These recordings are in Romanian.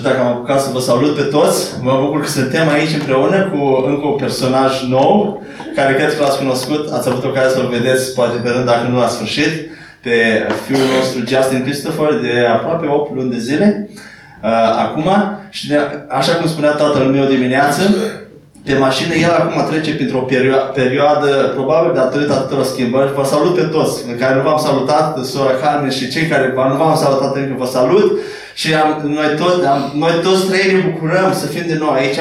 știu dacă am apucat să vă salut pe toți. Mă bucur că suntem aici împreună cu încă un personaj nou, care cred că l-ați cunoscut. Ați avut ocazia să-l vedeți, poate pe rând, dacă nu la sfârșit, pe fiul nostru Justin Christopher de aproape 8 luni de zile. Uh, acum, și de, așa cum spunea tatăl meu dimineață, pe mașină, el acum trece printr-o perio- perioadă, probabil datorită atâtor schimbări. Vă salut pe toți, în care nu v-am salutat, sora Carmen și cei care nu v-am salutat încă, vă salut. Și am, noi, toți, am, noi toți trei ne bucurăm să fim de nou aici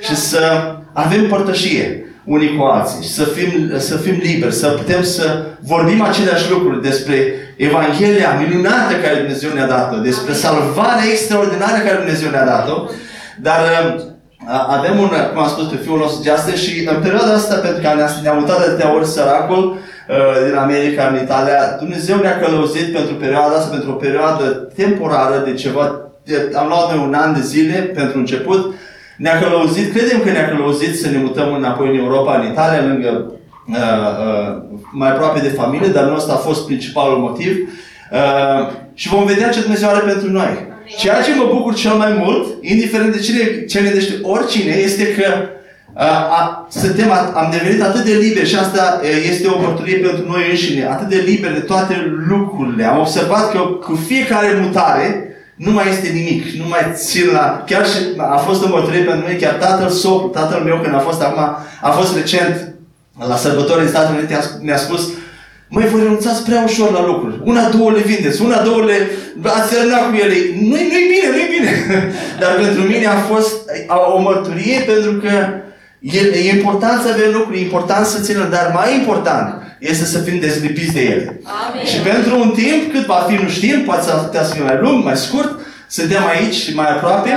și să avem părtășie unii cu alții, să fim, să fim liberi, să putem să vorbim aceleași lucruri despre Evanghelia minunată care Dumnezeu ne-a dat-o, despre salvarea extraordinară care Dumnezeu ne-a dat-o. Dar avem un, cum am spus, pe fiul nostru Justin și în perioada asta, pentru că ne-am mutat de atâtea ori săracul din America în Italia, Dumnezeu ne-a călăuzit pentru perioada asta, pentru o perioadă temporară de ceva, de, am luat de un an de zile pentru început, ne-a călăuzit, credem că ne-a călăuzit să ne mutăm înapoi în Europa, în Italia, lângă uh, uh, mai aproape de familie, dar nu ăsta a fost principalul motiv. Uh, și vom vedea ce Dumnezeu are pentru noi. Ceea ce mă bucur cel mai mult, indiferent de cine ce gândește oricine, este că a, a, suntem, a, am devenit atât de liberi și asta este o mărturie pentru noi înșine, atât de liberi de toate lucrurile. Am observat că cu fiecare mutare nu mai este nimic, nu mai țin la... Chiar și a fost o mărturie pentru mine, chiar tatăl său, tatăl meu când a fost acum, a fost recent la sărbători în Statele Unite, ne-a spus Măi, vă renunțați prea ușor la lucruri. Una, două le vindeți, una, două le... Ați terminat cu ele. Nu-i, nu-i bine, nu-i bine. Dar pentru mine a fost o mărturie pentru că e, e important să avem lucruri, e important să ținem, dar mai important este să fim dezlipiți de ele. Amin. Și pentru un timp, cât va fi, nu știm, poate să putea să fie mai lung, mai scurt, suntem aici și mai aproape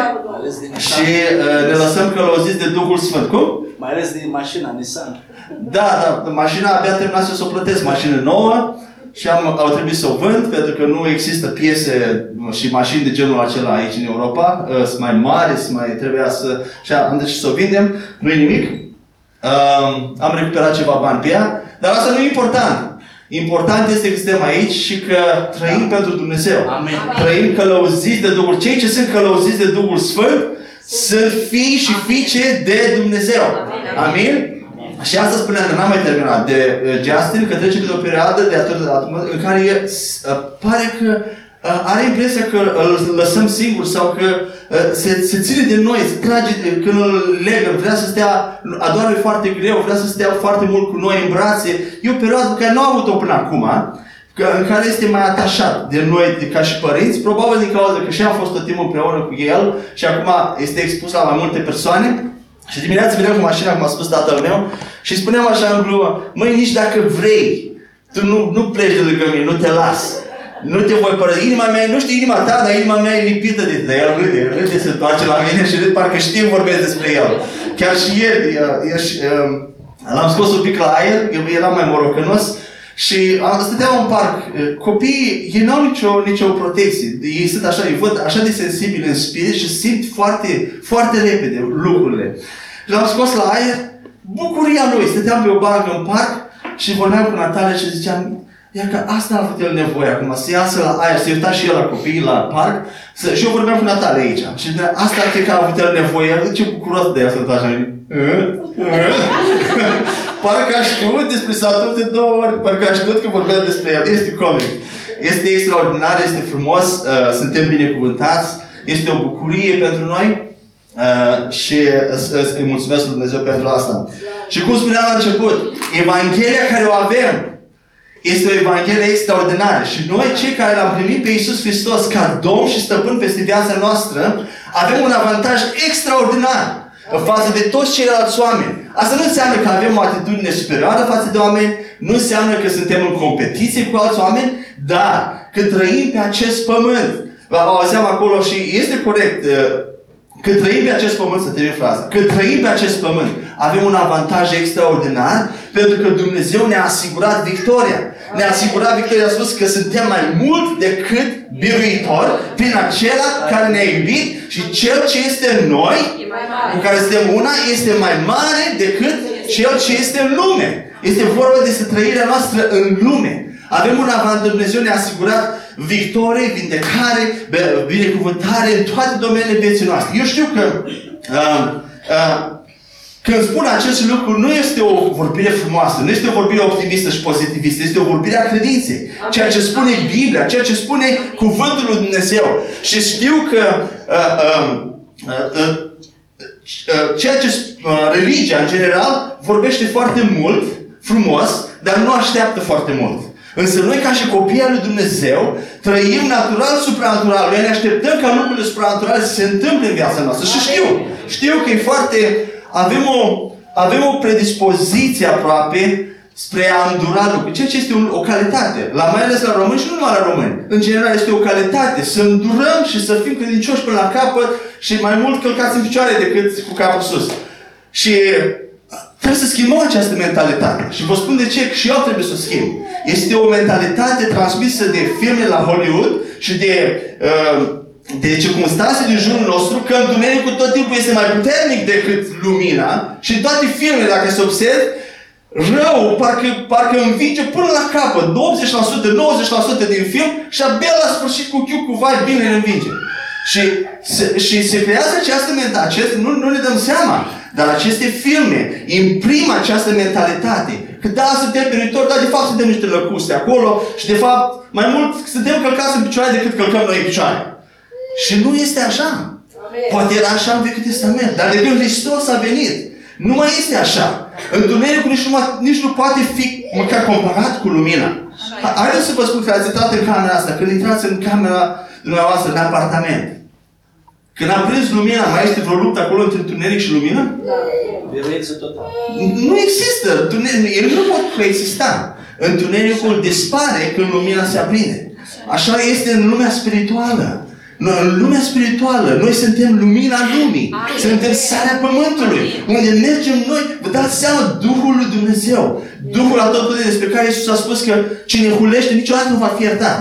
și uh, ne lăsăm călăuziți de Duhul Sfânt. Cum? Mai ales din mașina Nissan. Da, da, mașina abia terminat să o plătesc, mașină nouă și am, au trebuit să o vând pentru că nu există piese și mașini de genul acela aici în Europa. Uh, sunt mai mari, sunt mai trebuia să... Și am decis să o vindem, nu e nimic. Uh, am recuperat ceva bani pe ea, dar asta nu e important. Important este că suntem aici și că trăim da. pentru Dumnezeu. Amen. Trăim călăuziți de Duhul. Cei ce sunt călăuziți de Duhul Sfânt sunt fii și fiice de Dumnezeu. Amin? Amin? Și asta spuneam că n-am mai terminat de uh, Justin, că trece pe o perioadă de atât de în care e, uh, pare că uh, are impresia că îl lăsăm singur sau că se, se ține de noi, se trage, de, când îl legăm, vrea să stea, adoare foarte greu, vrea să stea foarte mult cu noi în brațe. E o perioadă pe care nu am avut-o până acum, că, în care este mai atașat de noi de, ca și părinți, probabil din cauza că și am fost tot timpul împreună cu el și acum este expus la mai multe persoane. Și dimineața veneam cu mașina, cum a spus tatăl meu, și spuneam așa în glumă, măi, nici dacă vrei, tu nu, nu pleci de lângă mine, nu te las. Nu te voi părăsi. Inima mea, nu știu inima ta, dar inima mea e lipită de tine. El râde, râde, se întoarce la mine și râde, parcă știm vorbesc despre el. Chiar și ieri, um, l-am scos un pic la aer, era mai morocănos, și am stăteam în parc. Copiii, ei n-au nicio, nicio protecție. Ei sunt așa, îi văd așa de sensibili în spirit și simt foarte, foarte repede lucrurile. Și l-am scos la aer, bucuria lui. Stăteam pe o bancă în parc și vorbeam cu Natalia și ziceam, Iar că asta a avut el nevoie acum, să iasă la aer, să uita și el la copii, la parc. Să... Și eu vorbeam cu Natalia aici. Și de asta cred că a avut el nevoie. El ce bucuros de ea să așa. Parcă a știut despre Saturn de două ori. Parcă a știut că vorbea despre el. Este comic. Este extraordinar, este frumos, uh, suntem binecuvântați, este o bucurie pentru noi uh, și uh, îi mulțumesc lui Dumnezeu pentru asta. Și cum spuneam la început, Evanghelia care o avem este o Evanghelie extraordinară. Și noi, cei care l-am primit pe Iisus Hristos ca Domn și Stăpân peste viața noastră, avem un avantaj extraordinar în față de toți ceilalți oameni. Asta nu înseamnă că avem o atitudine superioară față de oameni, nu înseamnă că suntem în competiție cu alți oameni, dar că trăim pe acest pământ. Auzeam acolo și este corect, că trăim pe acest pământ, să termin fraza, că trăim pe acest pământ, avem un avantaj extraordinar pentru că Dumnezeu ne-a asigurat victoria. Ne-a asigurat victoria, a spus că suntem mai mult decât biruitori prin acela care ne-a iubit și cel ce este în noi, cu care suntem una, este mai mare decât cel ce este în lume. Este vorba despre trăirea noastră în lume. Avem un avant, Dumnezeu ne-a asigurat victorie, vindecare, be- binecuvântare în toate domeniile vieții noastre. Eu știu că uh, uh, când spun acest lucru, nu este o vorbire frumoasă, nu este o vorbire optimistă și pozitivistă, este o vorbire a credinței. Ceea ce spune Biblia, ceea ce spune Cuvântul lui Dumnezeu. Și știu că uh, uh, uh, uh, uh, ceea ce uh, religia, în general, vorbește foarte mult, frumos, dar nu așteaptă foarte mult. Însă noi, ca și copii al lui Dumnezeu, trăim natural, supranatural. Noi ne așteptăm ca lucrurile supranaturale să se întâmple în viața noastră. Și știu, știu că e foarte avem o, avem o predispoziție aproape spre a îndura lucruri, ceea ce este un, o calitate. La mai ales la români și nu numai la români. În general este o calitate să îndurăm și să fim credincioși până la capăt și mai mult călcați în picioare decât cu capul sus. Și trebuie să schimbăm această mentalitate. Și vă spun de ce, și eu trebuie să o schimb. Este o mentalitate transmisă de filme la Hollywood și de uh, de circunstanțe din jurul nostru că întunericul tot timpul este mai puternic decât lumina și în toate filmele, dacă se observi, rău parcă, parcă învinge până la capăt, 80%, 90% din film și abia la sfârșit cu chiu cu vai bine îl învinge. Și se, și se creează această mentalitate, nu, nu ne dăm seama, dar aceste filme imprimă această mentalitate. Că da, suntem peritori, dar de fapt suntem niște lăcuste acolo și de fapt mai mult suntem călcați în picioare decât călcăm noi în picioare. Și nu este așa. Amen. Poate era așa în Vechiul Testament, dar de când Hristos a venit, nu mai este așa. Întunericul nici nu, nici nu poate fi măcar comparat cu lumina. Haideți să vă spun că ați intrat în camera asta, când intrați în camera dumneavoastră, în apartament. Când a prins lumina, mai este vreo luptă acolo între întuneric și lumină? Da. Violență totală. Nu există. El nu pot coexista. Întunericul dispare când lumina se aprinde. Așa este în lumea spirituală. Noi, în lumea spirituală, noi suntem lumina lumii. Amin. Suntem sarea pământului. Amin. Unde mergem noi, vă dați seama, Duhul lui Dumnezeu. Duhul atotputernic despre care Iisus a spus că cine hulește niciodată nu va fi iertat.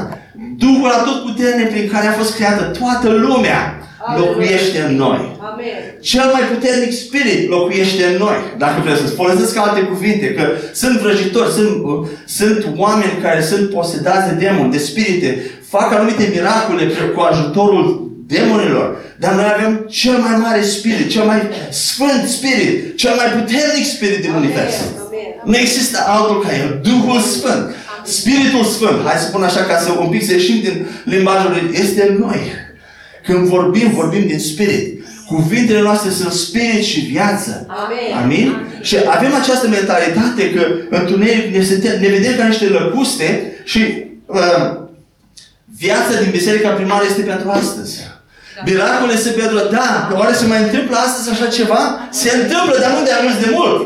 Duhul atotputernic prin care a fost creată toată lumea locuiește în noi. Amen. Cel mai puternic spirit locuiește în noi. Dacă vreți să folosesc alte cuvinte, că sunt vrăjitori, sunt, sunt oameni care sunt posedați de demoni, de spirite, fac anumite miracole cu ajutorul demonilor. Dar noi avem cel mai mare spirit, cel mai sfânt spirit, cel mai puternic spirit din univers. Nu există altul ca el. Duhul Sfânt. Spiritul Sfânt. Hai să spun așa ca să un pic să ieșim din limbajul lui. Este în noi. Când vorbim, vorbim din spirit. Cuvintele noastre sunt spirit și viață. Amin. Amin? Și avem această mentalitate că întuneric ne, ne vedem ca niște lăcuste și uh, Viața din biserica primară este pentru astăzi. Da. Miracole se pentru... Da, oare se mai întâmplă astăzi așa ceva? Se întâmplă, dar nu de ajuns de mult.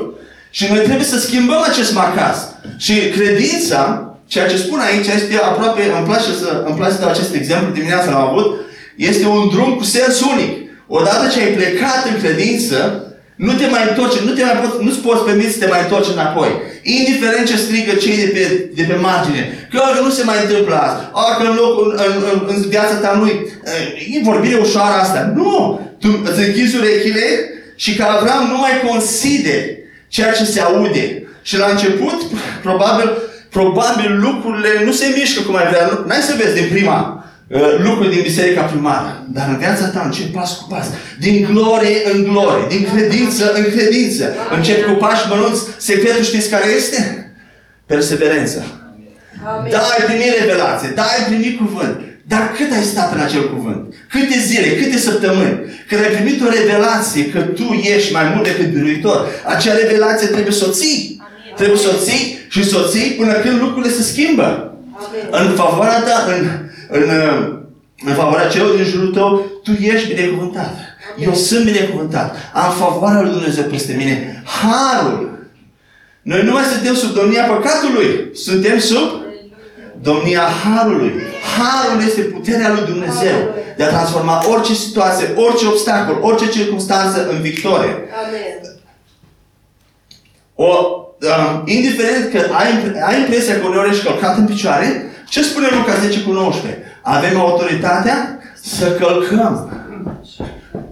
Și noi trebuie să schimbăm acest macaz. Și credința, ceea ce spun aici, este aproape, îmi place să, îmi place să dau acest exemplu, dimineața l-am avut, este un drum cu sens unic. Odată ce ai plecat în credință, nu te mai întorci, nu te mai poți, nu-ți poți permite să te mai întorci înapoi. Indiferent ce strigă cei de pe, de pe margine. Că, că nu se mai întâmplă asta. A, că în, loc, în, în, în viața ta nu e vorbire ușoară asta. Nu! Tu îți închizi urechile și ca Avram nu mai consideri ceea ce se aude. Și la început, probabil, probabil lucrurile nu se mișcă cum ai vrea. N-ai să vezi din prima Uh, lucruri din biserica primară. Dar în viața ta încep pas cu pas. Din glorie în glorie. Din credință în credință. Încep cu pași mărunți. Secretul știți care este? Perseverență. Da, ai primit revelație. Da, ai primit cuvânt. Dar cât ai stat în acel cuvânt? Câte zile, câte săptămâni? Când ai primit o revelație că tu ești mai mult decât biruitor, acea revelație trebuie să o ții. Trebuie să o ții și să o ții până când lucrurile se schimbă. Amin. În favoarea ta, în în, în favoarea celor din jurul tău, tu ești binecuvântat. Eu sunt binecuvântat. Am favoarea lui Dumnezeu peste mine. Harul. Noi nu mai suntem sub domnia păcatului. Suntem sub domnia Harului. Harul este puterea lui Dumnezeu de a transforma orice situație, orice obstacol, orice circunstanță în victorie. Amen. O, um, indiferent că ai, ai impresia că uneori ești călcat în picioare, ce spune Luca 10 cu 19? Avem autoritatea să călcăm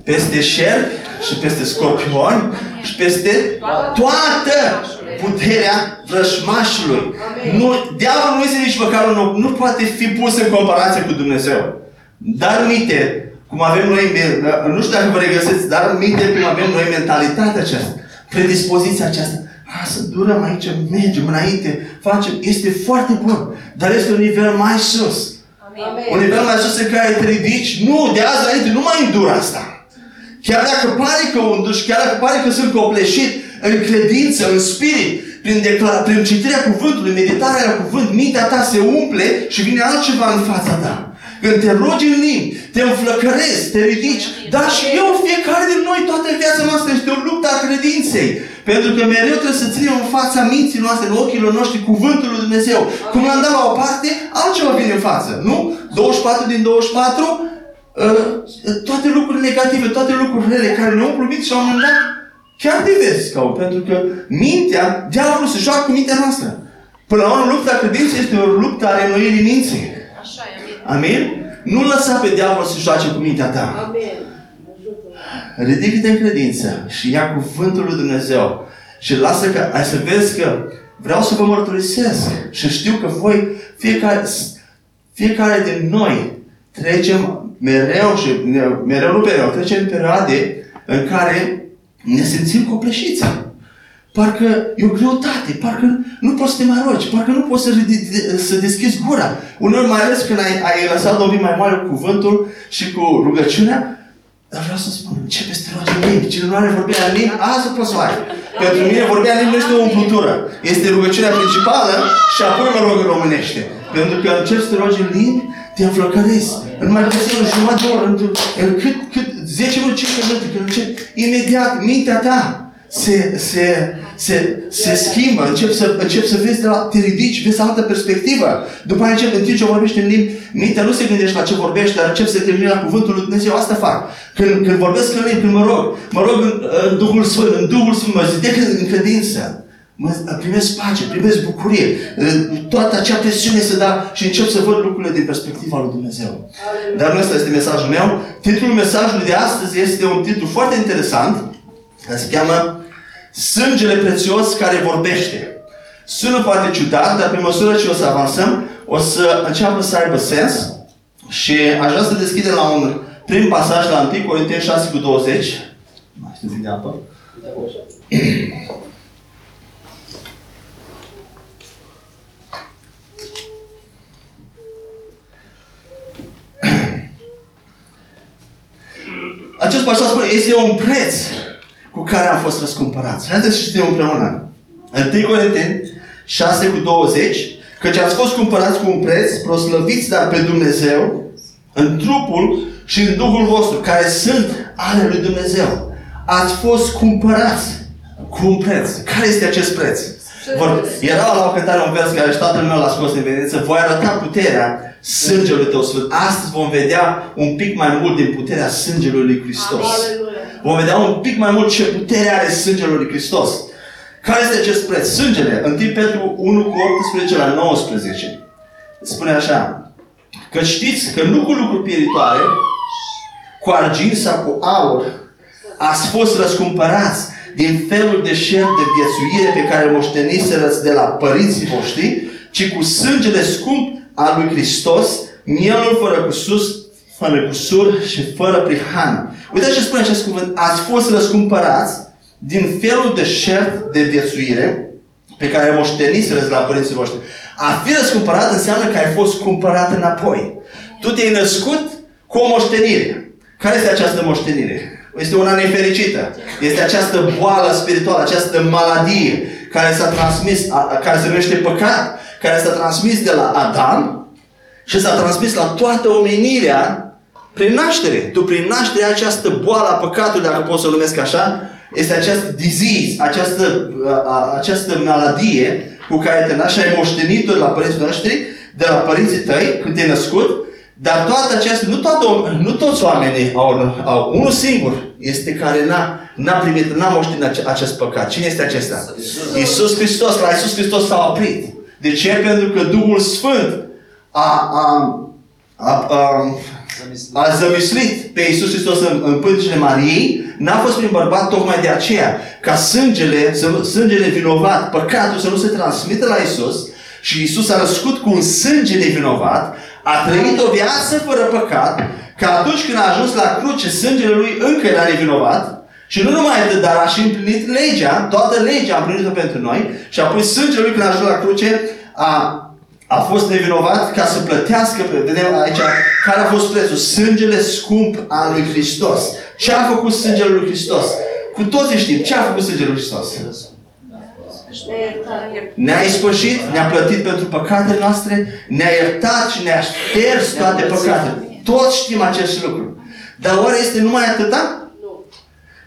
peste șerpi și peste scorpioni și peste toată puterea vrășmașului. Nu, diavolul nu este nici măcar un om, nu poate fi pus în comparație cu Dumnezeu. Dar minte, cum avem noi, nu știu dacă vă regăsiți, dar minte cum avem noi mentalitatea aceasta, predispoziția aceasta. A, să durăm aici, mergem înainte, facem, este foarte bun, dar este un nivel mai sus. Amen. Un nivel mai sus în care te ridici, nu, de azi înainte nu mai îndur asta. Chiar dacă pare că unduș, chiar dacă pare că sunt copleșit în credință, în spirit, prin, declara- prin citirea cuvântului, meditarea la cuvânt, mintea ta se umple și vine altceva în fața ta. Când te rogi în limbi, te înflăcărezi, te ridici. Dar și eu, fiecare din noi, toată viața noastră este o luptă a credinței. Pentru că mereu trebuie să ținem în fața minții noastre, în ochilor noștri, cuvântul lui Dumnezeu. Cum l-am dat la o parte, altceva vine în față. Nu? 24 din 24, uh, toate lucrurile negative, toate lucrurile rele care ne umplu minți și la un moment dat chiar divers cau, pentru că mintea, diavolul se joacă cu mintea noastră. Până la urmă, lupta credinței este o luptă a renoirii minții. Așa e, amin. Amin? Nu lăsa pe diavol să joace cu mintea ta. Amen. Ridică-te în credință și ia cuvântul lui Dumnezeu și lasă că, ai să vezi că vreau să vă mărturisesc și știu că voi, fiecare, fiecare din noi, trecem mereu și mereu nu mereu, trecem în perioade în care ne simțim copleșiți. Parcă e o greutate, parcă nu poți să te mai rogi, parcă nu poți să, ridi- să deschizi gura. Uneori mai ales când ai, ai lăsat Domnul mai mare cu cuvântul și cu rugăciunea, dar vreau să spun, începe să te rogi în limbi. Cine nu are vorbirea în limbi, asta poți să o ai. Pentru mine vorbirea în limbi nu este o umplutură. Este rugăciunea principală și apoi mă rog în românește. Pentru că începi să te rogi în limbi, te înflăcărezi. Nu mai puțin o jumătate de oră, într- în cât, cât 10 minute, 15 minute, când începi, imediat, mintea ta se, se, se, se schimbă, începi să, începi să vezi de la, te ridici, vezi altă perspectivă. După aceea începi, în timp ce vorbești în limbi, mintea nu se gândește la ce vorbești, dar începi să te gândești la cuvântul lui Dumnezeu. Asta fac. Când, când vorbesc în limbi, când mă rog, mă rog în, în Duhul Sfânt, în Duhul Sfânt, mă zidec în, în credință. Mă, primesc pace, primesc bucurie. Toată acea presiune se da și încep să văd lucrurile din perspectiva lui Dumnezeu. Dar nu ăsta este mesajul meu. Titlul mesajului de astăzi este un titlu foarte interesant, care se cheamă Sângele prețios care vorbește. Sună foarte ciudat, dar pe măsură ce o să avansăm, o să înceapă să aibă sens și aș vrea să deschidem la un prim pasaj la 1 Corinteni 6 cu 20. Mai știu de apă. Acest pasaj spune, este un preț cu care am fost răscumpărați. Haideți să știm împreună. 1 Corinteni 6 cu 20, căci ați fost cumpărați cu un preț, proslăviți dar pe Dumnezeu, în trupul și în Duhul vostru, care sunt ale lui Dumnezeu. Ați fost cumpărați cu un preț. Care este acest preț? Vor, era la o cântare un vers care și tatăl meu l-a scos în evidență. Voi arăta puterea sângelui tău sfânt. Astăzi vom vedea un pic mai mult din puterea sângelui lui Hristos. Aleluia. Vom vedea un pic mai mult ce putere are sângele lui Hristos. Care este acest preț? Sângele, 1 Petru 1 cu 18 la 19. Spune așa. Că știți că nu cu lucruri pieritoare, cu argint sau cu aur, ați fost răscumpărați din felul de șer de viețuire pe care moșteniserăți de la părinții voștri, ci cu sângele scump al lui Hristos, mielul fără cusus, fără cusur și fără prihan. Uitați ce spune acest cuvânt. Ați fost răscumpărați din felul de șert de viețuire pe care moșteniserăți de la părinții voștri. A fi răscumpărat înseamnă că ai fost cumpărat înapoi. Tu te-ai născut cu o moștenire. Care este această moștenire? Este una nefericită. Este această boală spirituală, această maladie care s-a transmis, a, a, care se numește păcat, care s-a transmis de la Adam și s-a transmis la toată omenirea prin naștere. Tu prin naștere ai această boală a păcatului, dacă pot să o numesc așa, este această disease, această, a, a, această maladie cu care te naști și ai moștenit-o de la părinții noștri, de la părinții tăi, când te-ai născut, dar toată această, nu, toată, nu toți oamenii au, au, unul singur este care n-a, n-a primit, n-a moștenit ace, acest păcat. Cine este acesta? Iisus Hristos. La Iisus Hristos s-a oprit. De ce? Pentru că Duhul Sfânt a, a, a, a, a zămislit pe Iisus Hristos în, în pântecele Mariei n-a fost prin bărbat tocmai de aceea, ca sângele, să, sângele vinovat, păcatul să nu se transmită la Isus și Isus a născut cu un sânge nevinovat, a trăit o viață fără păcat, că atunci când a ajuns la cruce, sângele lui încă era nevinovat, și nu numai atât, dar a și împlinit legea, toată legea a împlinit-o pentru noi, și apoi sângele lui când a ajuns la cruce, a, a fost nevinovat ca să plătească, vedem aici, care a fost prețul? Sângele scump al lui Hristos. Ce a făcut sângele lui Hristos? Cu toții știm, ce a făcut sângele lui Hristos? Ne-a ispășit, ne-a plătit pentru păcatele noastre, ne-a iertat și ne-a șters toate păcatele. Toți știm acest lucru. Dar oare este numai atâta?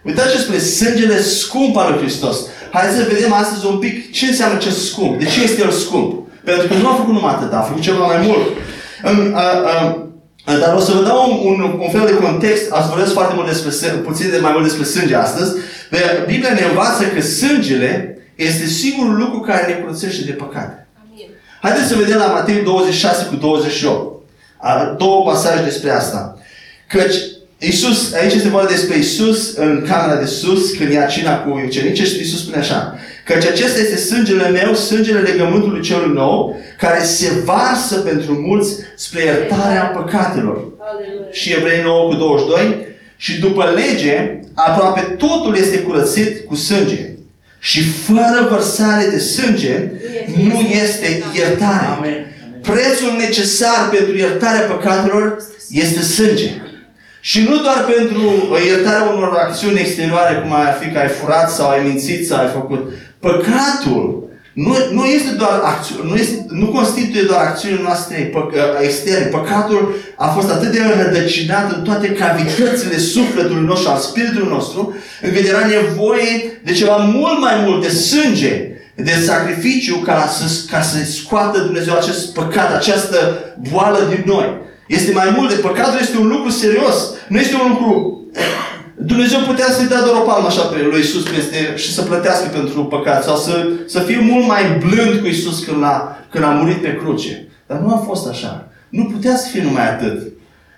Uitați ce spune, sângele scump al lui Hristos. Haideți să vedem astăzi un pic ce înseamnă ce scump. De ce este el scump? Pentru că nu a făcut numai atât, a făcut ceva mai mult. Um, uh, uh, dar o să vă dau un, un, un fel de context, ați vorbesc foarte mult despre, puțin de mai mult despre sânge astăzi. Biblia ne învață că sângele este singurul lucru care ne curățește de păcate. Amin. Haideți să vedem la Matei 26 cu 28. Două pasaje despre asta. Căci Iisus, aici este vorba despre Iisus în camera de sus, când ia cina cu ucenice și Iisus spune așa. Căci acesta este sângele meu, sângele legământului celui nou, care se varsă pentru mulți spre iertarea păcatelor. Aleluia. Și Evrei 9 cu 22. Și după lege, aproape totul este curățit cu sânge. Și fără vărsare de sânge nu este iertare. Prețul necesar pentru iertarea păcatelor este sânge. Și nu doar pentru iertarea unor acțiuni exterioare, cum ar fi că ai furat sau ai mințit sau ai făcut. Păcatul nu, nu este doar acțiune, nu, este, nu constituie doar acțiunile noastre pă, externe. Păcatul a fost atât de înrădăcinat în toate cavitățile sufletului nostru, al spiritului nostru, încât era nevoie de ceva mult mai mult, de sânge, de sacrificiu ca să, ca să scoată Dumnezeu acest păcat, această boală din noi. Este mai mult de păcatul, este un lucru serios. Nu este un lucru Dumnezeu putea să-i dea doar o palmă așa pe lui Isus peste, și să plătească pentru păcat sau să, să fie mult mai blând cu Isus când a, când a murit pe cruce. Dar nu a fost așa. Nu putea să fie numai atât.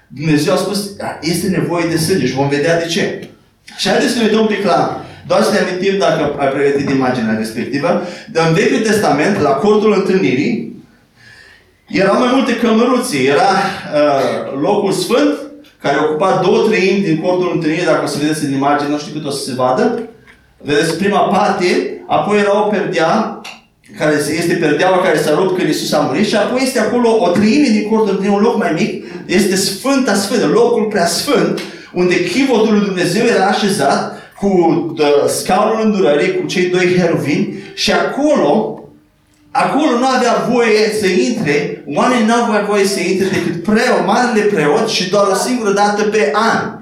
Dumnezeu a spus, da, este nevoie de sânge și vom vedea de ce. Și haideți să ne uităm un pic la, doar să ne amintim dacă ai pregătit imaginea respectivă, de în Vechiul Testament, la cortul întâlnirii, erau mai multe cămăruții. Era uh, locul sfânt, care ocupa două treimi din cortul întâlnirii, dacă o să vedeți în imagine, nu știu cât o să se vadă. Vedeți prima parte, apoi era o perdea, care este perdeaua care s-a rupt când Iisus a murit și apoi este acolo o treime din cortul întâlnirii, un loc mai mic, este Sfânta Sfântă, locul prea sfânt, unde chivotul lui Dumnezeu era așezat cu scaunul îndurării, cu cei doi heruvini și acolo Acolo nu avea voie să intre, oamenii nu aveau voie să intre decât preot, marele preot și doar o singură dată pe an.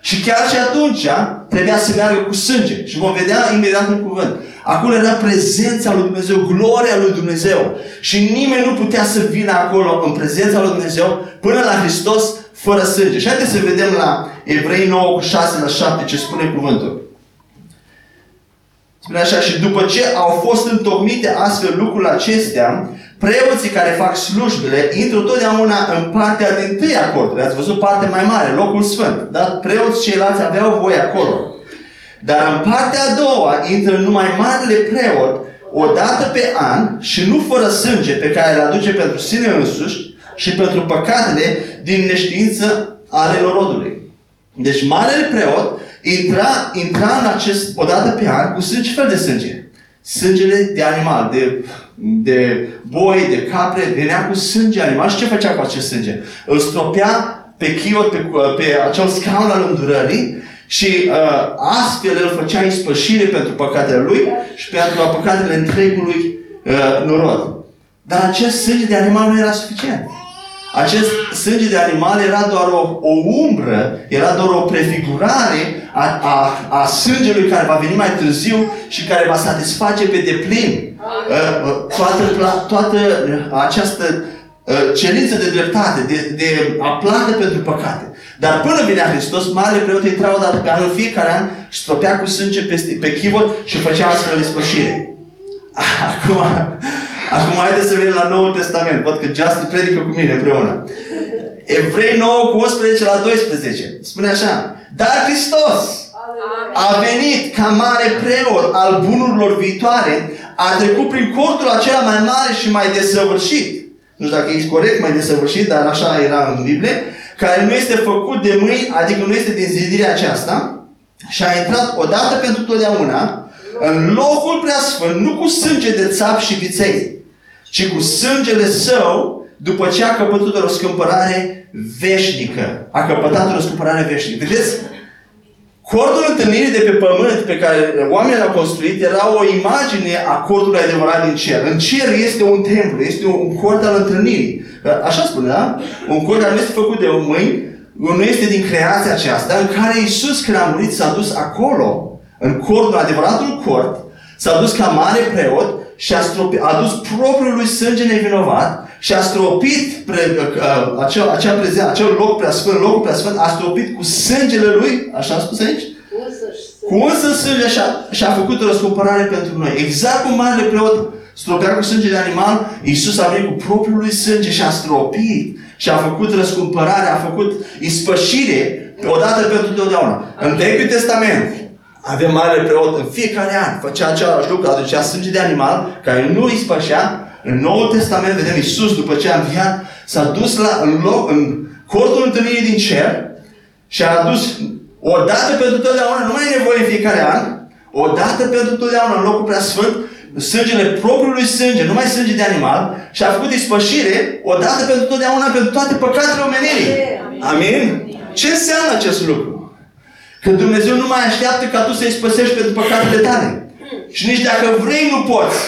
Și chiar și atunci trebuia să meargă cu sânge. Și vom vedea imediat în cuvânt. Acolo era prezența lui Dumnezeu, gloria lui Dumnezeu. Și nimeni nu putea să vină acolo în prezența lui Dumnezeu până la Hristos fără sânge. Și haideți să vedem la Evrei 9 cu 6 la 7 ce spune cuvântul. Spune așa, și după ce au fost întocmite astfel lucrurile acestea, preoții care fac slujbele intră totdeauna în partea din tâi a cortului. Ați văzut partea mai mare, locul sfânt. Dar preoții ceilalți aveau voie acolo. Dar în partea a doua intră numai marele preot o dată pe an și nu fără sânge pe care îl aduce pentru sine însuși și pentru păcatele din neștiință ale norodului. Deci marele preot intra, intra în acest, odată pe an, cu sânge, ce fel de sânge? Sângele de animal, de, de boi, de capre, venea cu sânge animal. Și ce făcea cu acest sânge? Îl stropea pe chiot, pe, pe acel scaun al îndurării și uh, astfel îl făcea ispășire pentru păcatele lui și pentru păcatele întregului uh, norod. Dar acest sânge de animal nu era suficient. Acest sânge de animal era doar o, o umbră, era doar o prefigurare a, a, a sângelui care va veni mai târziu și care va satisface pe deplin uh, uh, toată, toată această uh, cerință de dreptate, de, de aplată pentru păcate. Dar până vinea Hristos, Marele Preot intra o dată pe an, în fiecare an, stropea cu sânge pe, pe chivot și făcea astfel de spășire. Acum, Acum haideți să venim la Noul Testament. Văd că Justin predică cu mine împreună. Evrei 9 cu 11 la 12. Spune așa. Dar Hristos a venit ca mare preot al bunurilor viitoare, a trecut prin cortul acela mai mare și mai desăvârșit. Nu știu dacă e corect, mai desăvârșit, dar așa era în Biblie, care nu este făcut de mâini, adică nu este din zidirea aceasta, și a intrat odată pentru totdeauna în locul preasfânt, nu cu sânge de țap și viței, ci cu sângele său, după ce a căpătat o răscumpărare veșnică. A căpătat o răscumpărare veșnică. Vedeți? Cortul întâlnirii de pe pământ pe care oamenii l-au construit era o imagine a cortului adevărat din cer. În cer este un templu, este un cort al întâlnirii. Așa spune, da? Un cort care nu este făcut de mâini, nu este din creația aceasta, în care Iisus, când a murit, s-a dus acolo, în cortul, adevăratul cort, s-a dus ca mare preot și a, stropi, a dus propriul lui sânge nevinovat și a stropit pre, uh, acel, acea preze, acel loc preasfânt, locul preasfânt, a stropit cu sângele lui, așa a spus aici? Cu însă sânge și a, și a făcut o răscumpărare pentru noi. Exact cum marele preot stropea cu sânge de animal, Iisus a venit cu propriul lui sânge și a stropit și a făcut răscumpărare, a făcut ispășire odată pentru totdeauna. În Vechiul Testament avem mare preot în fiecare an, făcea același lucru, aducea sânge de animal care nu ispășea în Noul Testament vedem Iisus, după ce a înviat, s-a dus la, în, loc, în cortul întâlnirii din cer și a adus o dată pentru totdeauna, nu mai e nevoie în fiecare an, o dată pentru totdeauna în locul prea sfânt, sângele propriului sânge, nu mai sânge de animal, și a făcut ispășire o dată pentru totdeauna pentru toate păcatele omenirii. Amin? Ce înseamnă acest lucru? Că Dumnezeu nu mai așteaptă ca tu să-i spăsești pentru păcatele tale. Și nici dacă vrei, nu poți.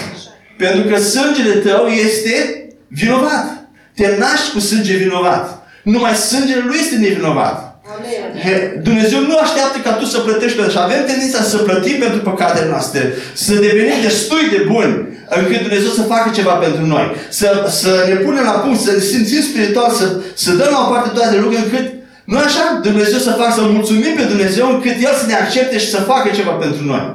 Pentru că sângele tău este vinovat. Te naști cu sânge vinovat. Numai sângele lui este nevinovat. Amen. Dumnezeu nu așteaptă ca tu să plătești pentru și avem tendința să plătim pentru păcatele noastre, să devenim destui de buni, încât Dumnezeu să facă ceva pentru noi, să, să ne punem la punct, să ne simțim spiritual, să, să dăm la o parte toate lucrurile, încât nu așa? Dumnezeu să facă, să mulțumim pe Dumnezeu, încât El să ne accepte și să facă ceva pentru noi.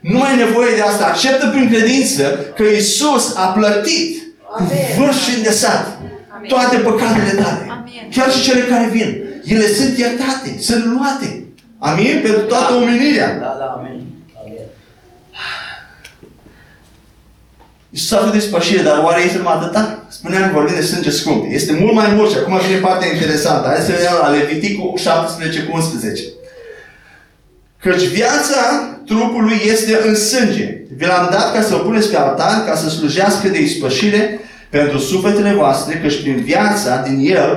Nu mai e nevoie de asta. Acceptă prin credință că Isus a plătit cu vârf și îndesat toate păcatele tale. Amen. Chiar și cele care vin. Ele sunt iertate, sunt luate. Amin? Pentru toată da. omenirea. Da, da, amin. Iisus a făcut spășire, dar oare este numai atâta? Spuneam că vorbim de sânge scump. Este mult mai mult și acum vine partea interesantă. Hai să vedem la Leviticul 17 cu 11. Căci viața trupului este în sânge. Vi l-am dat ca să o puneți pe altar, ca să slujească de ispășire pentru sufletele voastre, căci prin viața din el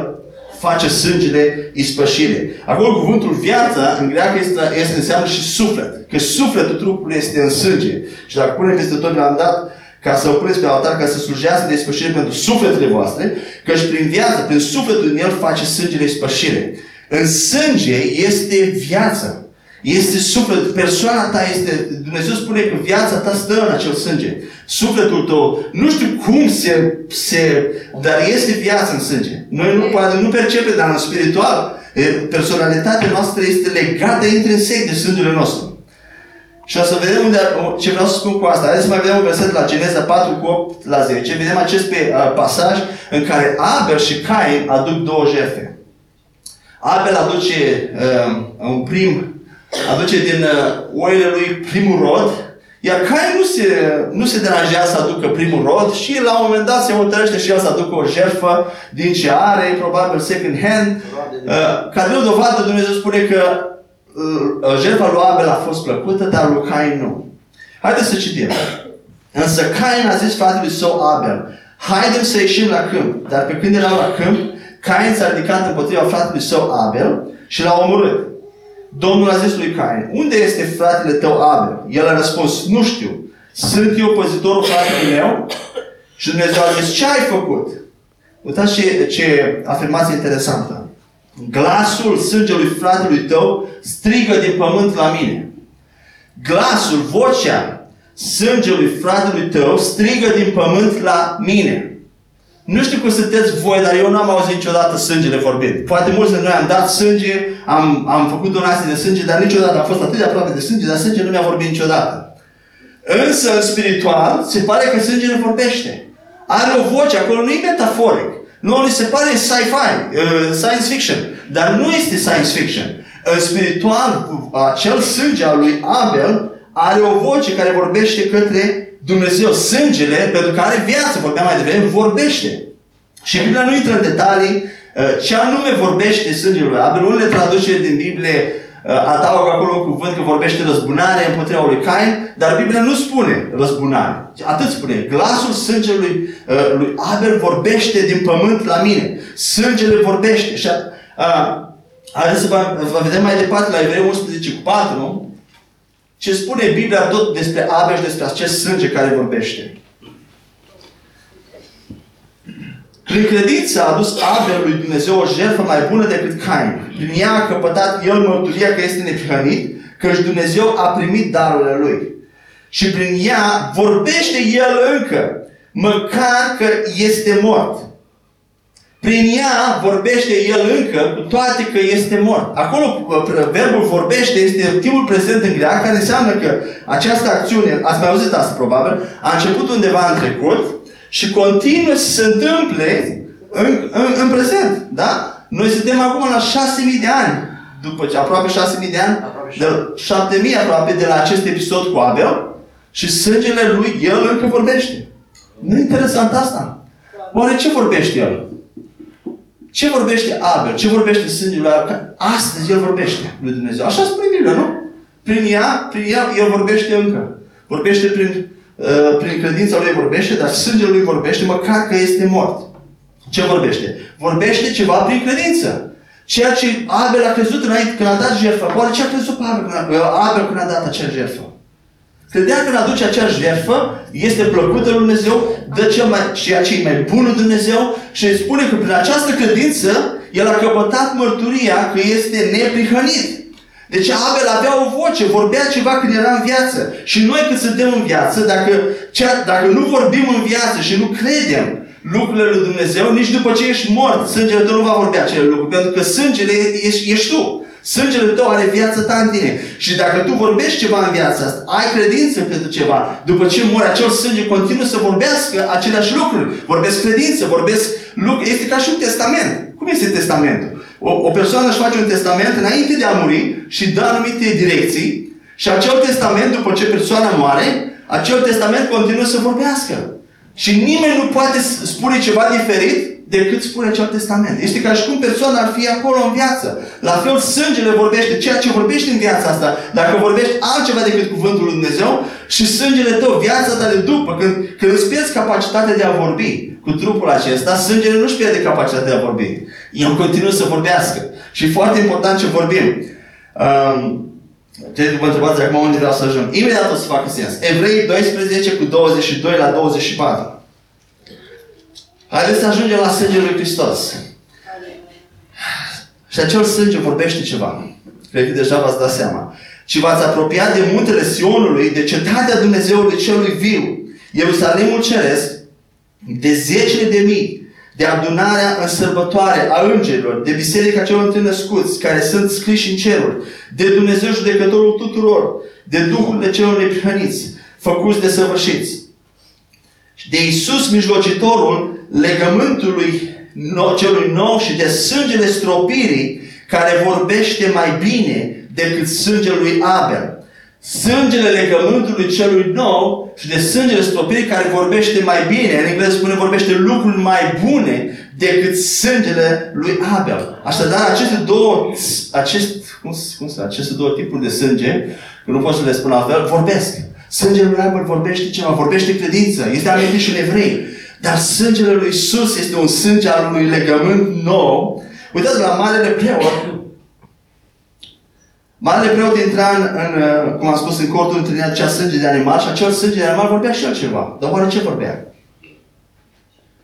face sângele ispășire. Acolo cuvântul viața în greacă este, este înseamnă și suflet. Că sufletul trupului este în sânge. Și dacă punem peste tot, vi l-am dat ca să o puneți pe altar, ca să slujească de ispășire pentru sufletele voastre, căci prin viață, prin sufletul din el face sângele ispășire. În sânge este viață. Este suflet, persoana ta este, Dumnezeu spune că viața ta stă în acel sânge. Sufletul tău, nu știu cum se, se dar este viață în sânge. Noi nu, poate nu percepem, dar în spiritual, personalitatea noastră este legată intrinsec de sângele nostru. Și o să vedem unde, ce vreau să spun cu asta. Haideți să mai vedem un verset la Geneza 4 cu 8 la 10. Vedem acest pe, uh, pasaj în care Abel și Cain aduc două jertfe. Abel aduce uh, un prim aduce din uh, oile lui primul rod, iar Cain nu se, nu se deranjează să aducă primul rod și la un moment dat se hotărăște și el să aducă o jertfă din ce are, probabil second hand. Uh, ca de o dovadă, Dumnezeu spune că uh, jertfa lui Abel a fost plăcută, dar lui Cain nu. Haideți să citim. Însă Cain a zis fratelui său Abel, haidem să ieșim la câmp. Dar pe când erau la câmp, Cain s-a ridicat împotriva fratelui său Abel și l-a omorât. Domnul a zis lui Cain, unde este fratele tău Abel? El a răspuns, nu știu. Sunt eu păzitorul fratelui meu? Și Dumnezeu a zis, ce ai făcut? Uitați ce, ce afirmație interesantă. Glasul sângelui fratelui tău strigă din pământ la mine. Glasul, vocea sângelui fratelui tău strigă din pământ la mine. Nu știu cum sunteți voi, dar eu n-am auzit niciodată sângele vorbind. Poate mulți de noi am dat sânge, am, am făcut donații de sânge, dar niciodată am fost atât de aproape de sânge, dar sânge nu mi-a vorbit niciodată. Însă, în spiritual, se pare că sângele vorbește. Are o voce, acolo nu e metaforic. Nu, ni se pare sci-fi, uh, science fiction. Dar nu este science fiction. în spiritual, acel sânge al lui Abel are o voce care vorbește către Dumnezeu. Sângele, pentru care are viață, vorbeam mai devreme, vorbește. Și Biblia nu intră în detalii uh, ce anume vorbește sângele lui Abel. Unele traduceri din Biblie uh, adaugă acolo un cuvânt că vorbește răzbunare împotriva lui Cain, dar Biblia nu spune răzbunare. Atât spune. Glasul sângelui uh, lui Abel vorbește din pământ la mine. Sângele vorbește. Și uh, Haideți să vă, vă vedem mai departe la Evrei 11 cu 4, ce spune Biblia tot despre Abel și despre acest sânge care vorbește. Prin credință a adus Abel lui Dumnezeu o jertfă mai bună decât Cain. Prin ea a căpătat el mărturia că este neprihănit, că și Dumnezeu a primit darurile lui. Și prin ea vorbește el încă, măcar că este mort. Prin ea vorbește el încă, cu toate că este mort. Acolo verbul vorbește este timpul prezent în greacă, care înseamnă că această acțiune, ați mai auzit asta probabil, a început undeva în trecut și continuă să se întâmple în, în, în prezent. Da? Noi suntem acum la 6.000 de ani, după ce aproape 6.000 de ani, aproape de 7.000 aproape de la acest episod cu Abel și sângele lui, el încă vorbește. Nu e interesant asta? Oare ce vorbește el? Ce vorbește Abel? Ce vorbește sângele lui Abel? Astăzi el vorbește lui Dumnezeu. Așa spune Biblia, nu? Prin ea, prin ea, el vorbește încă. Vorbește prin, uh, prin credința lui vorbește, dar sângele lui vorbește măcar că este mort. Ce vorbește? Vorbește ceva prin credință. Ceea ce Abel a crezut înainte când a dat jertfă. Oare ce a crezut Abel când a, Abel când a dat acea jertfă? Credea că aduce acea jertfă, este plăcută lui Dumnezeu, dă cel mai, ceea ce e mai bun lui Dumnezeu și îi spune că prin această credință el a căpătat mărturia că este neprihănit. Deci Abel avea o voce, vorbea ceva când era în viață. Și noi când suntem în viață, dacă, cea, dacă nu vorbim în viață și nu credem lucrurile lui Dumnezeu, nici după ce ești mort, sângele tău nu va vorbi acele lucruri. Pentru că sângele ești, ești tu. Sângele tău are viața ta în tine. Și dacă tu vorbești ceva în viața asta, ai credință pentru ceva, după ce mori acel sânge continuă să vorbească aceleași lucruri. Vorbesc credință, vorbesc lucruri. Este ca și un testament. Cum este testamentul? O, o persoană își face un testament înainte de a muri și dă anumite direcții și acel testament, după ce persoana moare, acel testament continuă să vorbească. Și nimeni nu poate spune ceva diferit decât spune acel testament. Este ca și cum persoana ar fi acolo în viață. La fel, sângele vorbește ceea ce vorbește în viața asta. Dacă vorbești altceva decât cuvântul lui Dumnezeu și sângele tău, viața ta de după, când, când îți pierzi capacitatea de a vorbi cu trupul acesta, sângele nu-și pierde capacitatea de a vorbi. El continuă să vorbească. Și e foarte important ce vorbim. Um, ce vă întrebați acum unde vreau să ajung. Imediat o să facă sens. Evrei 12 cu 22 la 24. Haideți să ajungem la sângele lui Hristos. Și acel sânge vorbește ceva. Cred că deja v-ați dat seama. Și v-ați apropiat de muntele Sionului, de cetatea Dumnezeului celui viu, Ierusalimul Ceresc, de zecile de mii, de adunarea în sărbătoare a îngerilor, de biserica celor întâi născuți, care sunt scriși în ceruri, de Dumnezeu judecătorul tuturor, de Duhurile celor neprihăniți, făcuți de săvârșiți, de Iisus mijlocitorul legământului celui nou și de sângele stropirii care vorbește mai bine decât sângele lui Abel. Sângele legământului celui nou și de sângele stropirii care vorbește mai bine, în engleză spune vorbește lucruri mai bune decât sângele lui Abel. Așadar, aceste două, acest, cum, cum să, aceste două tipuri de sânge, că nu pot să le spun altfel, vorbesc. Sângele lui Abel vorbește ceva, vorbește credință, este amintit și în evrei. Dar sângele lui Isus este un sânge al unui legământ nou. Uitați la Marele Preot. Marele Preot intra în, în cum am spus, în cortul întâlnirea acea sânge de animal și acel sânge de animal vorbea și altceva. Dar oare ce vorbea?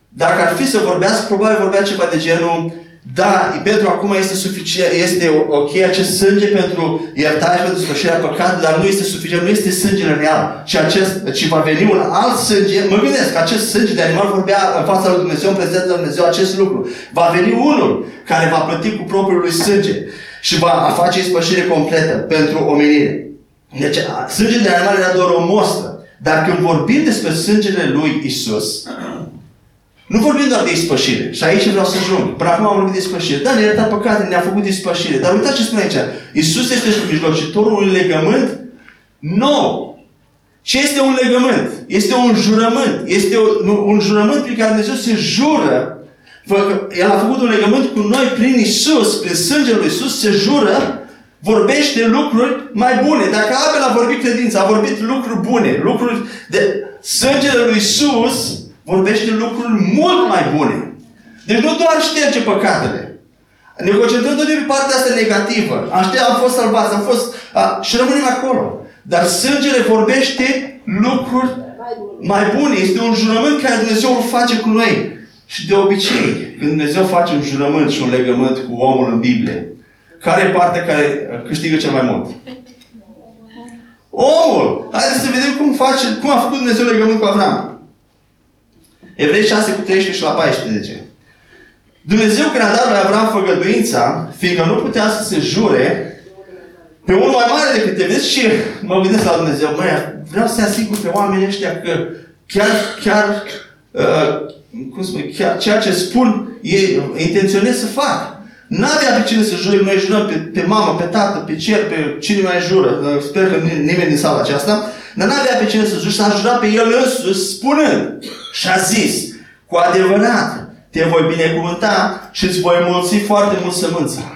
Dacă ar fi să vorbească, probabil vorbea ceva de genul da, pentru acum este suficient, este ok acest sânge pentru iertare și pentru sfârșirea păcatului, dar nu este suficient, nu este sângele real. Și, acest, ci va veni un alt sânge, mă gândesc că acest sânge de animal vorbea în fața lui Dumnezeu, în prezența lui Dumnezeu acest lucru. Va veni unul care va plăti cu propriul lui sânge și va face ispășire completă pentru omenire. Deci, sângele de animal era doar o mostră. Dar când vorbim despre sângele lui Isus, Nu vorbim doar de ispășire. Și aici vreau să ajung. Până acum am vorbit de ispășire. Da, ne-a iertat păcate, ne-a făcut ispășire. Dar uitați ce spune aici. Iisus este mijlocitorul unui legământ nou. Ce este un legământ? Este un jurământ. Este un, un jurământ prin care Dumnezeu se jură. El a făcut un legământ cu noi prin Isus, prin sângele lui Isus, se jură, vorbește lucruri mai bune. Dacă Abel a vorbit credință, a vorbit lucruri bune, lucruri de sângele lui Isus, vorbește lucruri mult mai bune. Deci nu doar șterge păcatele. Ne concentrăm tot de pe partea asta negativă. Aștia am fost salvați, am fost... A, și rămânem acolo. Dar sângele vorbește lucruri mai bune. Este un jurământ care Dumnezeu îl face cu noi. Și de obicei, când Dumnezeu face un jurământ și un legământ cu omul în Biblie, care e partea care câștigă cel mai mult? Omul! Haideți să vedem cum face, cum a făcut Dumnezeu legământ cu Avram. Evrei 6 cu 13 și la 14. Dumnezeu când a dat lui Avram făgăduința, fiindcă nu putea să se jure pe unul mai mare decât te vezi și mă gândesc la Dumnezeu, măi, vreau să asigur pe oamenii ăștia că chiar, chiar, uh, cum spune, chiar ceea ce spun, ei intenționez să fac. N-avea pe cine să jure, noi jurăm pe, pe mamă, pe tată, pe cer, pe cine mai jură. Sper că nimeni din sala aceasta. Dar n-avea pe cine să jure, s-a jurat pe el însuși, spunând. Și a zis, cu adevărat, te voi binecuvânta și îți voi mulți foarte mult sămânța.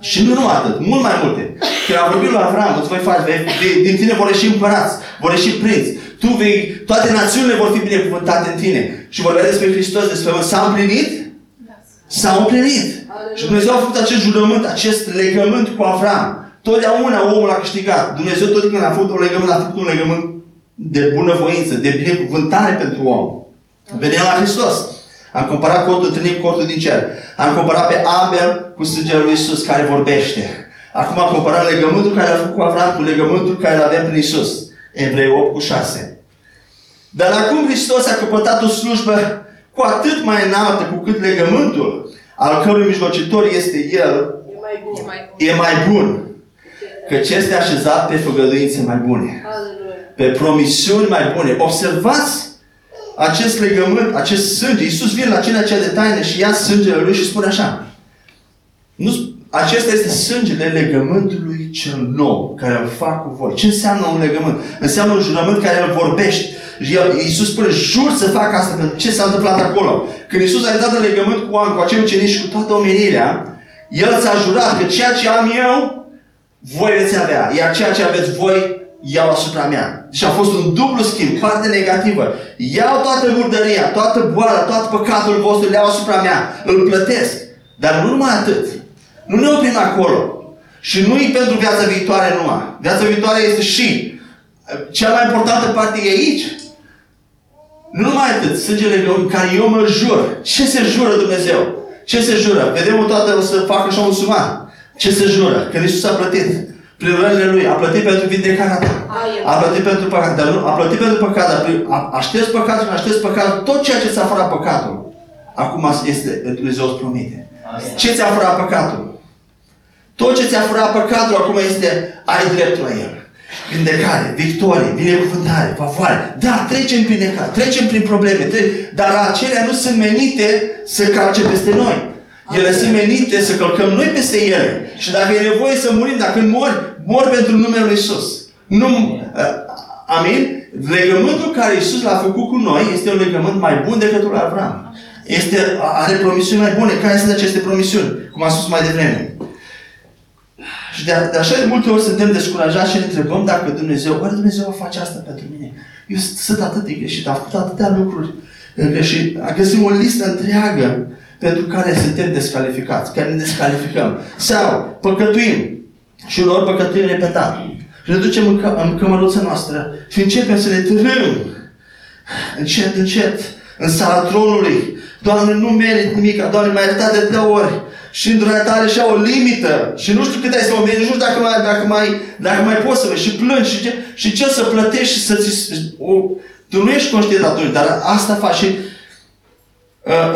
Și nu numai atât, mult mai multe. Când a vorbit lui Avram, îți voi face, vei, vei, din tine vor ieși împărați, vor ieși prinți. Tu vei, toate națiunile vor fi binecuvântate în tine. Și vorbea despre Hristos, despre S-a împlinit? S-a împlinit. Și Dumnezeu a făcut acest jurământ, acest legământ cu Avram. Totdeauna omul a câștigat. Dumnezeu tot când a făcut un legământ, a făcut un legământ de bunăvoință, de binecuvântare pentru om. Veneam la Hristos. Am comparat cortul întâlnit cu cortul din cer. Am comparat pe Abel cu sângele lui Isus care vorbește. Acum am comparat legământul care a făcut cu Avram cu legământul care îl avem prin Isus. Evrei 8 cu 6. Dar acum Hristos a căpătat o slujbă cu atât mai înaltă cu cât legământul al cărui mijlocitor este El, E mai bun. e mai bun. Căci este așezat pe făgăduințe mai bune. Aleluia. Pe promisiuni mai bune. Observați acest legământ, acest sânge. Iisus vine la cina cea de taină și ia sângele Lui și spune așa. Nu, acesta este sângele legământului cel nou, care îl fac cu voi. Ce înseamnă un legământ? Înseamnă un jurământ care îl vorbești. Și el- Iisus spune, jur să fac asta, pentru ce s-a întâmplat acolo. Când Iisus a intrat în legământ cu oameni, cu acei ucenici și cu toată omenirea, El ți-a jurat că ceea ce am eu, voi veți avea. Iar ceea ce aveți voi, iau asupra mea. Deci a fost un dublu schimb, parte negativă. Iau toată murdăria, toată boala, tot păcatul vostru, le iau asupra mea. Îl plătesc. Dar nu numai atât. Nu ne oprim acolo. Și nu e pentru viața viitoare numai. Viața viitoare este și. Cea mai importantă parte e aici. Nu numai atât, sângele în care eu mă jur. Ce se jură Dumnezeu? Ce se jură? Vedem o toată o să facă așa un suman. Ce se jură? Că Iisus a plătit. Prin rănile Lui. A plătit pentru vindecarea ta. A plătit pentru păcat. Dar nu, a plătit pentru păcat. Dar prin- a, a șters păcatul și a șters păcatul. Tot ceea ce ți-a furat păcatul. Acum este, Dumnezeu îți promite. Ce ți-a furat păcatul? Tot ce ți-a furat păcatul acum este, ai dreptul la el. Vindecare, victorie, binecuvântare, favoare. Da, trecem prin necaz, trecem prin probleme, tre- dar acelea nu sunt menite să calce peste noi. Ele sunt menite să călcăm noi peste ele. Și dacă e nevoie să murim, dacă mori, mor pentru numele Lui Isus. Nu, uh, amin? Legământul care Isus l-a făcut cu noi este un legământ mai bun decât lui Avram. Este, are promisiuni mai bune. Care sunt aceste promisiuni? Cum am spus mai devreme. Și de, de așa de multe ori suntem descurajați și ne întrebăm dacă Dumnezeu, oare Dumnezeu va face asta pentru mine? Eu sunt atât de greșit, am făcut atâtea lucruri greșit. Găsim o listă întreagă pentru care suntem descalificați, care ne descalificăm. Sau păcătuim și uneori păcătuim repetat. Și ne ducem în, că, în cămăruța noastră și începem să ne târâm încet, încet, în sala tronului. Doamne, nu merit nimic, Doamne, m-ai iertat de trei ori. Și îndurarea ta are și o limită. Și nu știu cât ai să mă mergi, nu știu dacă mai, dacă mai, dacă mai poți să vezi. Și plângi. Și ce, și ce să plătești și să ți... O, tu nu ești conștient atunci, dar asta faci și uh,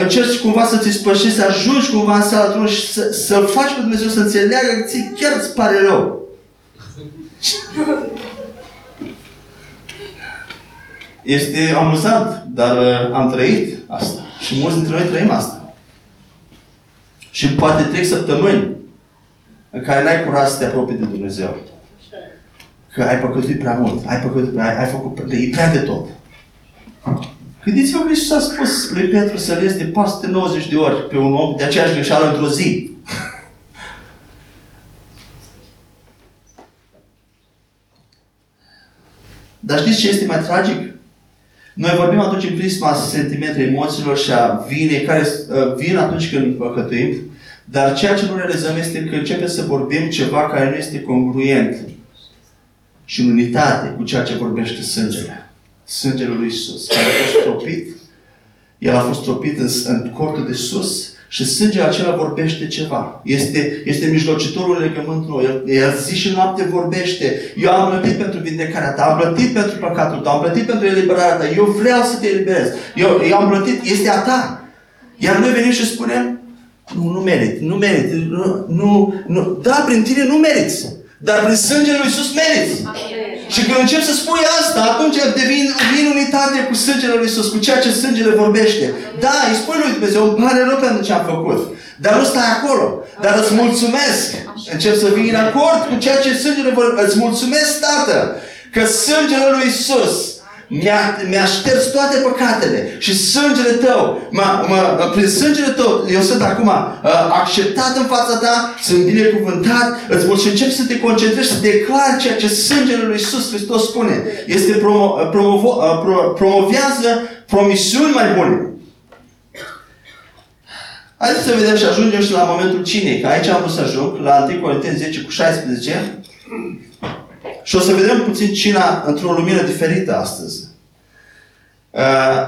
încerci cumva să ți spășești, să ajungi cumva în sala tronului și să, să-L faci pe Dumnezeu să înțeleagă că ți chiar îți pare rău. Este amuzant, dar uh, am trăit asta. Și mulți dintre noi trăim asta. Și poate trec săptămâni în care n-ai curaj să te apropii de Dumnezeu. Că ai păcătuit prea mult, ai păcătuit, ai, ai făcut, e prea de tot. Gândiți-vă că Iisus a spus lui Petru să ies de 490 de ori pe un om de aceeași greșeală într-o zi. Dar știți ce este mai tragic? Noi vorbim atunci în prisma sentimentului, emoțiilor și a vinei, care uh, vin atunci când păcătuim, dar ceea ce nu realizăm este că începem să vorbim ceva care nu este congruent și în unitate cu ceea ce vorbește sângele. Sângele lui Isus, care a fost tropit. El a fost tropit în, în cortul de sus și sângele acela vorbește ceva. Este, este mijlocitorul legământului. El, el zi și noapte vorbește. Eu am plătit pentru vindecarea ta, am plătit pentru păcatul tău, am plătit pentru eliberarea ta. Eu vreau să te eliberez. Eu, eu am plătit, este a ta. Iar noi venim și spunem, nu, nu merit, nu merit, nu, nu, nu. Da, prin tine nu meriți. Dar prin sângele lui Iisus meriți. Și când încep să spui asta, atunci devin, vin unitate cu sângele lui Iisus, cu ceea ce sângele vorbește. Da, îi spui lui Dumnezeu, îmi pare rău pentru ce am făcut. Dar nu stai acolo. Dar îți mulțumesc. Încep să vin în acord cu ceea ce sângele vorbește. Îți mulțumesc, Tată, că sângele lui Iisus mi-a, mi-a șters toate păcatele și sângele tău, m-a, m-a, prin sângele tău, eu sunt acum uh, acceptat în fața ta, sunt binecuvântat, îți mulțumesc, încep să te concentrezi, să declari ceea ce sângele lui Iisus Hristos spune. Este promo, promovo, uh, pro, promovează promisiuni mai bune. Haideți să vedem și ajungem și la momentul cinei, că aici am vrut să ajung, la 1 Corinteni 10 cu 16. Și o să vedem puțin cina într-o lumină diferită astăzi. Uh,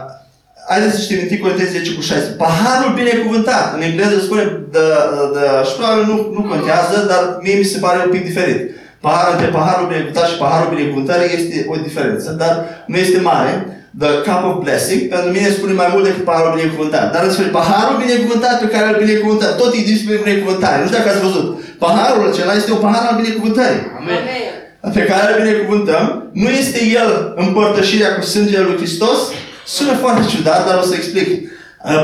haideți să citim 1 Corinteni 10 cu 6. Paharul binecuvântat. În engleză spune the, the, și probabil nu, nu contează, dar mie mi se pare un pic diferit. Paharul între paharul binecuvântat și paharul binecuvântării este o diferență, dar nu este mare. The cup of blessing, pentru mine spune mai mult decât paharul binecuvântat. Dar spune paharul binecuvântat pe care îl binecuvântăm. Tot e despre binecuvântare. Nu știu dacă ați văzut. Paharul acela este un pahar al binecuvântării. Amen. Pe care îl binecuvântăm, nu este el împărtășirea cu sângele lui Hristos? Sună foarte ciudat, dar o să explic.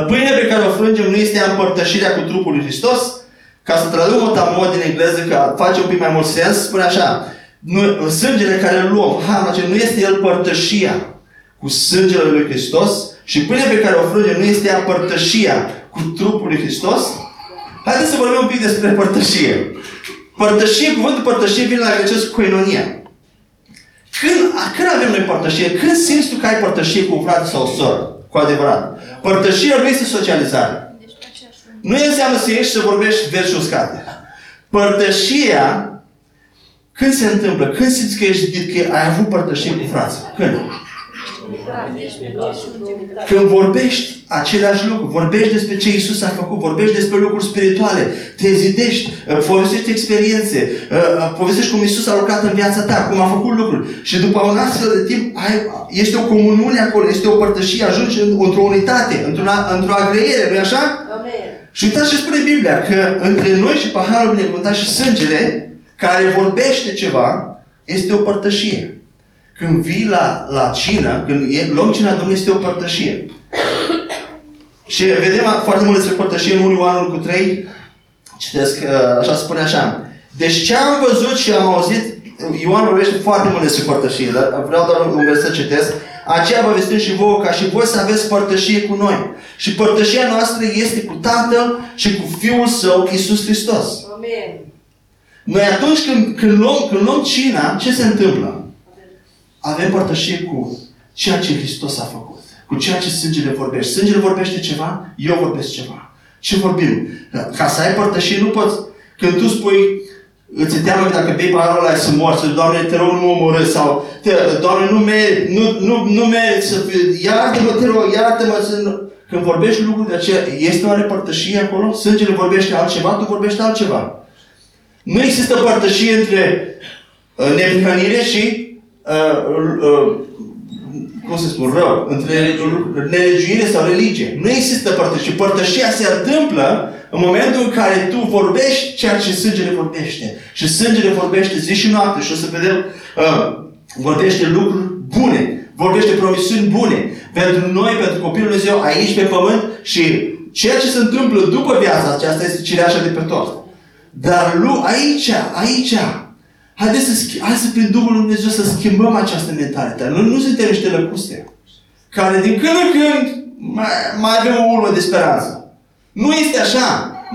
Pâinea pe care o frângem nu este împărtășirea cu trupul lui Hristos? Ca să traduc o tamod din engleză, că face un pic mai mult sens, spune așa. Nu, sângele care îl luăm, harul nu este el părtășia cu sângele lui Hristos și pâinea pe care o frângem nu este împărtășia cu trupul lui Hristos? Haideți să vorbim un pic despre părtășie. Părtășie, cuvântul părtășie vine la grecesc koinonia. Când, când avem noi părtășie? Când simți tu că ai părtășie cu un frate sau o soră? Cu adevărat. Părtășia nu este socializare. Nu înseamnă să ieși și să vorbești versi uscate. Părtășia, când se întâmplă? Când simți că ești că ai avut părtășie cu frații? Când? Când vorbești același lucru, vorbești despre ce Isus a făcut, vorbești despre lucruri spirituale, te zidești, povestești experiențe, povestești cum Isus a lucrat în viața ta, cum a făcut lucruri. Și după un astfel de timp, ai, este o comuniune acolo, este o părtășie, ajungi într-o unitate, într-o, într-o agreiere, nu așa? Amen. Și uitați ce spune Biblia, că între noi și paharul binecuvântat și sângele, care vorbește ceva, este o părtășie. Când vii la, la cină, când e, luăm cina Domnului, este o părtășie. Și vedem foarte mult despre părtășie în 1 Ioan cu 3. Citesc, uh, așa spune așa. Deci ce am văzut și am auzit, Ioan vorbește foarte mult despre părtășie, dar vreau doar un verset să citesc. Aceea vă vestim și vouă ca și voi să aveți părtășie cu noi. Și părtășia noastră este cu Tatăl și cu Fiul Său, Iisus Hristos. Amen. Noi atunci când, când, luăm, când luăm cina, ce se întâmplă? Avem părtășie cu ceea ce Hristos a făcut. Cu ceea ce sângele vorbește. Sângele vorbește ceva, eu vorbesc ceva. Ce vorbim? Ca să ai părtășie, nu poți. Când tu spui, îți teamă că dacă bei paharul ăla să mor, să Doamne, te rog, nu mă omorâ, sau te, Doamne, nu merit, nu, nu, nu merit să fie, iartă-mă, te rog, iartă-mă să nu... Când vorbești lucruri de aceea, este o părtășie acolo? Sângele vorbește altceva, tu vorbești altceva. Nu există părtășie între uh, neprihănire și uh, uh, cum să spun, rău, între nelegiuire sau religie. Nu există părtășie. Părtășia se întâmplă în momentul în care tu vorbești ceea ce sângele vorbește. Și sângele vorbește zi și noapte și o să vedem, uh, vorbește lucruri bune. Vorbește promisiuni bune pentru noi, pentru copilul Lui Dumnezeu aici pe pământ și ceea ce se întâmplă după viața aceasta este cireașa de pe tort. Dar lu, aici, aici, haideți să, hai să prin Duhul Lui Dumnezeu să schimbăm această mentalitate. Noi nu suntem niște lăcuste care din când în când mai, mai avem o urmă de speranță. Nu este așa.